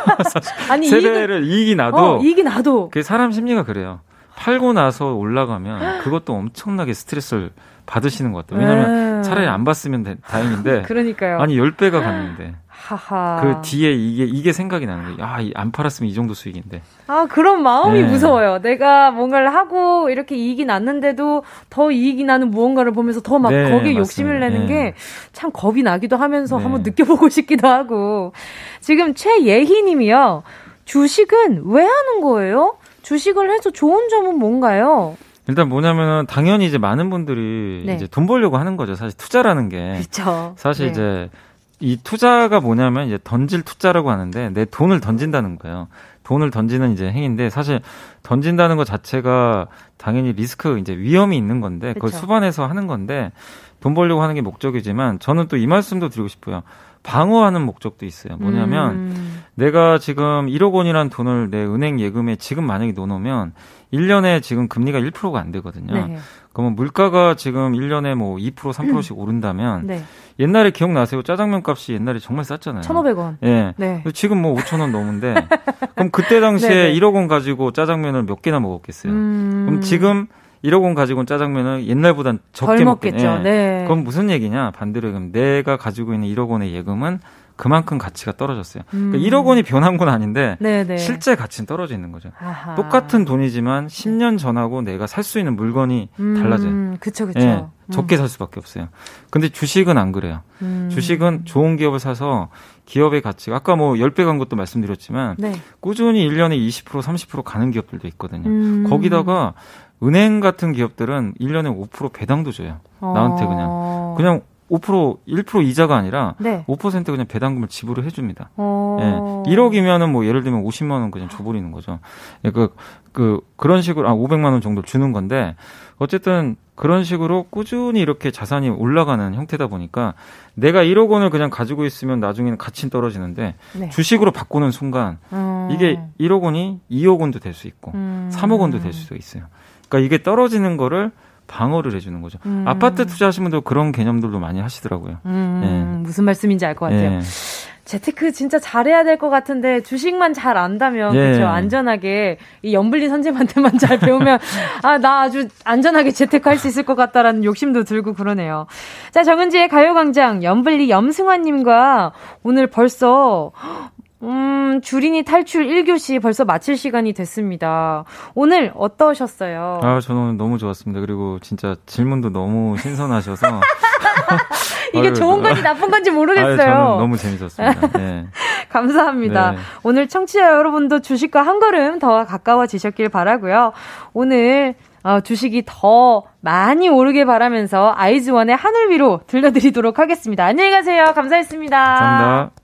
아니 세배를 이익이 나도 어, 이익이 나도 그 사람 심리가 그래요. 팔고 나서 올라가면 그것도 엄청나게 스트레스를 받으시는 것 같아요. 왜냐면 하 네. 차라리 안 봤으면 다행인데 그러니까요. 아니 10배가 갔는데 하하. 그 뒤에 이게 이게 생각이 나는 거예요. 아, 안 팔았으면 이 정도 수익인데. 아, 그런 마음이 네. 무서워요. 내가 뭔가를 하고 이렇게 이익이 났는데도 더 이익이 나는 무언가를 보면서 더막 네, 거기에 맞습니다. 욕심을 내는 네. 게참 겁이 나기도 하면서 네. 한번 느껴보고 싶기도 하고. 지금 최예희 님이요. 주식은 왜 하는 거예요? 주식을 해서 좋은 점은 뭔가요? 일단 뭐냐면은 당연히 이제 많은 분들이 네. 이제 돈 벌려고 하는 거죠. 사실 투자라는 게. 그쵸. 사실 네. 이제 이 투자가 뭐냐면 이제 던질 투자라고 하는데 내 돈을 던진다는 거예요. 돈을 던지는 이제 행위인데 사실 던진다는 것 자체가 당연히 리스크 이제 위험이 있는 건데 그걸 수반해서 하는 건데 돈 벌려고 하는 게 목적이지만 저는 또 이 말씀도 드리고 싶어요. 방어하는 목적도 있어요. 뭐냐면 음. 내가 지금 1억 원이란 돈을 내 은행 예금에 지금 만약에 넣어놓으면 1년에 지금 금리가 1%가 안 되거든요. 네. 그러면 물가가 지금 1년에 뭐 2% 3%씩 음. 오른다면 네. 옛날에 기억나세요? 짜장면 값이 옛날에 정말 쌌잖아요. 1,500원. 예. 네. 지금 뭐 5,000원 넘은데 그럼 그때 당시에 네네. 1억 원 가지고 짜장면을 몇 개나 먹었겠어요. 음... 그럼 지금 1억 원 가지고는 짜장면을 옛날보단 적게 먹겠죠. 예. 네. 그럼 무슨 얘기냐? 반대로 그럼 내가 가지고 있는 1억 원의 예금은 그만큼 가치가 떨어졌어요. 음. 그러니까 1억 원이 변한 건 아닌데 네네. 실제 가치는 떨어져 있는 거죠. 아하. 똑같은 돈이지만 10년 전하고 내가 살 수 있는 물건이 음. 달라져요. 그렇죠, 그렇죠. 예, 적게 살 수밖에 없어요. 근데 주식은 안 그래요. 음. 주식은 좋은 기업을 사서 기업의 가치가 아까 뭐 10배 간 것도 말씀드렸지만 네. 꾸준히 1년에 20% 30% 가는 기업들도 있거든요. 음. 거기다가 은행 같은 기업들은 1년에 5% 배당도 줘요. 나한테 그냥. 어. 그냥 5% 1% 이자가 아니라 네. 5% 그냥 배당금을 지불을 해줍니다. 어... 예, 1억이면은 뭐 예를 들면 50만 원 그냥 줘버리는 거죠. 예, 그, 그 그런 식으로 아 500만 원 정도 주는 건데 어쨌든 그런 식으로 꾸준히 이렇게 자산이 올라가는 형태다 보니까 내가 1억 원을 그냥 가지고 있으면 나중에는 가치는 떨어지는데 네. 주식으로 바꾸는 순간 음... 이게 1억 원이 2억 원도 될 수 있고 음... 3억 원도 될 수도 있어요. 그러니까 이게 떨어지는 거를 방어를 해주는 거죠. 음. 아파트 투자하시는 분들 그런 개념들도 많이 하시더라고요. 음, 네. 무슨 말씀인지 알 것 같아요. 네. 재테크 진짜 잘해야 될 것 같은데 주식만 잘 안다면 예. 그렇죠 안전하게 이 연블린 선생님한테만 잘 배우면 아 나 아주 안전하게 재테크할 수 있을 것 같다라는 욕심도 들고 그러네요. 자 정은지의 가요광장 연블리 염승환님과 오늘 벌써 음, 주린이 탈출 1교시 벌써 마칠 시간이 됐습니다. 오늘 어떠셨어요? 아, 저는 너무 좋았습니다. 그리고 진짜 질문도 너무 신선하셔서. 이게 좋은 건지 나쁜 건지 모르겠어요. 아유, 저는 너무 재밌었습니다. 네. 감사합니다. 네. 오늘 청취자 여러분도 주식과 한 걸음 더 가까워지셨길 바라고요. 오늘 어, 주식이 더 많이 오르길 바라면서 아이즈원의 하늘 위로 들려드리도록 하겠습니다. 안녕히 가세요. 감사했습니다. 감사합니다.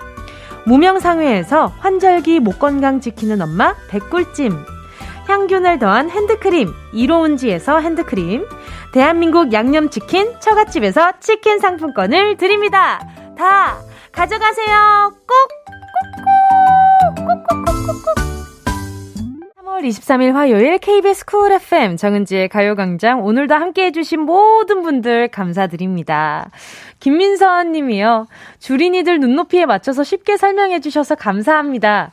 무명상회에서 환절기 목 건강 지키는 엄마 배꿀찜 향균을 더한 핸드크림 이로운지에서 핸드크림 대한민국 양념치킨 처갓집에서 치킨 상품권을 드립니다. 다 가져가세요. 꼭! 꾹꾹꾹꾹꾹꾹 3월 23일 화요일 KBS 쿨 FM 정은지의 가요광장 오늘도 함께 해주신 모든 분들 감사드립니다. 김민선 님이요. 주린이들 눈높이에 맞춰서 쉽게 설명해 주셔서 감사합니다.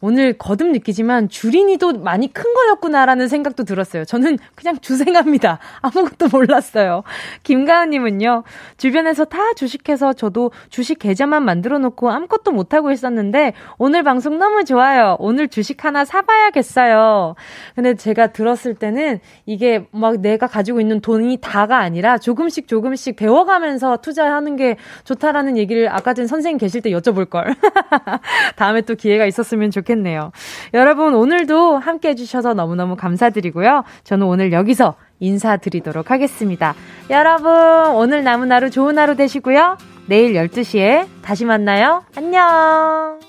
오늘 거듭 느끼지만 주린이도 많이 큰 거였구나라는 생각도 들었어요. 저는 그냥 주생합니다. 아무것도 몰랐어요. 김가은님은요, 주변에서 다 주식해서 저도 주식 계좌만 만들어 놓고 아무것도 못하고 있었는데, 오늘 방송 너무 좋아요. 오늘 주식 하나 사봐야겠어요. 근데 제가 들었을 때는 이게 막 내가 가지고 있는 돈이 다가 아니라 조금씩 조금씩 배워가면서 투자하는 게 좋다라는 얘기를 아까 전 선생님 계실 때 여쭤볼걸. 다음에 또 기회가 있었으면 좋겠어요. 좋겠네요. 여러분, 오늘도 함께 해주셔서 너무너무 감사드리고요. 저는 오늘 여기서 인사드리도록 하겠습니다. 여러분, 오늘 남은 하루 좋은 하루 되시고요. 내일 12시에 다시 만나요. 안녕!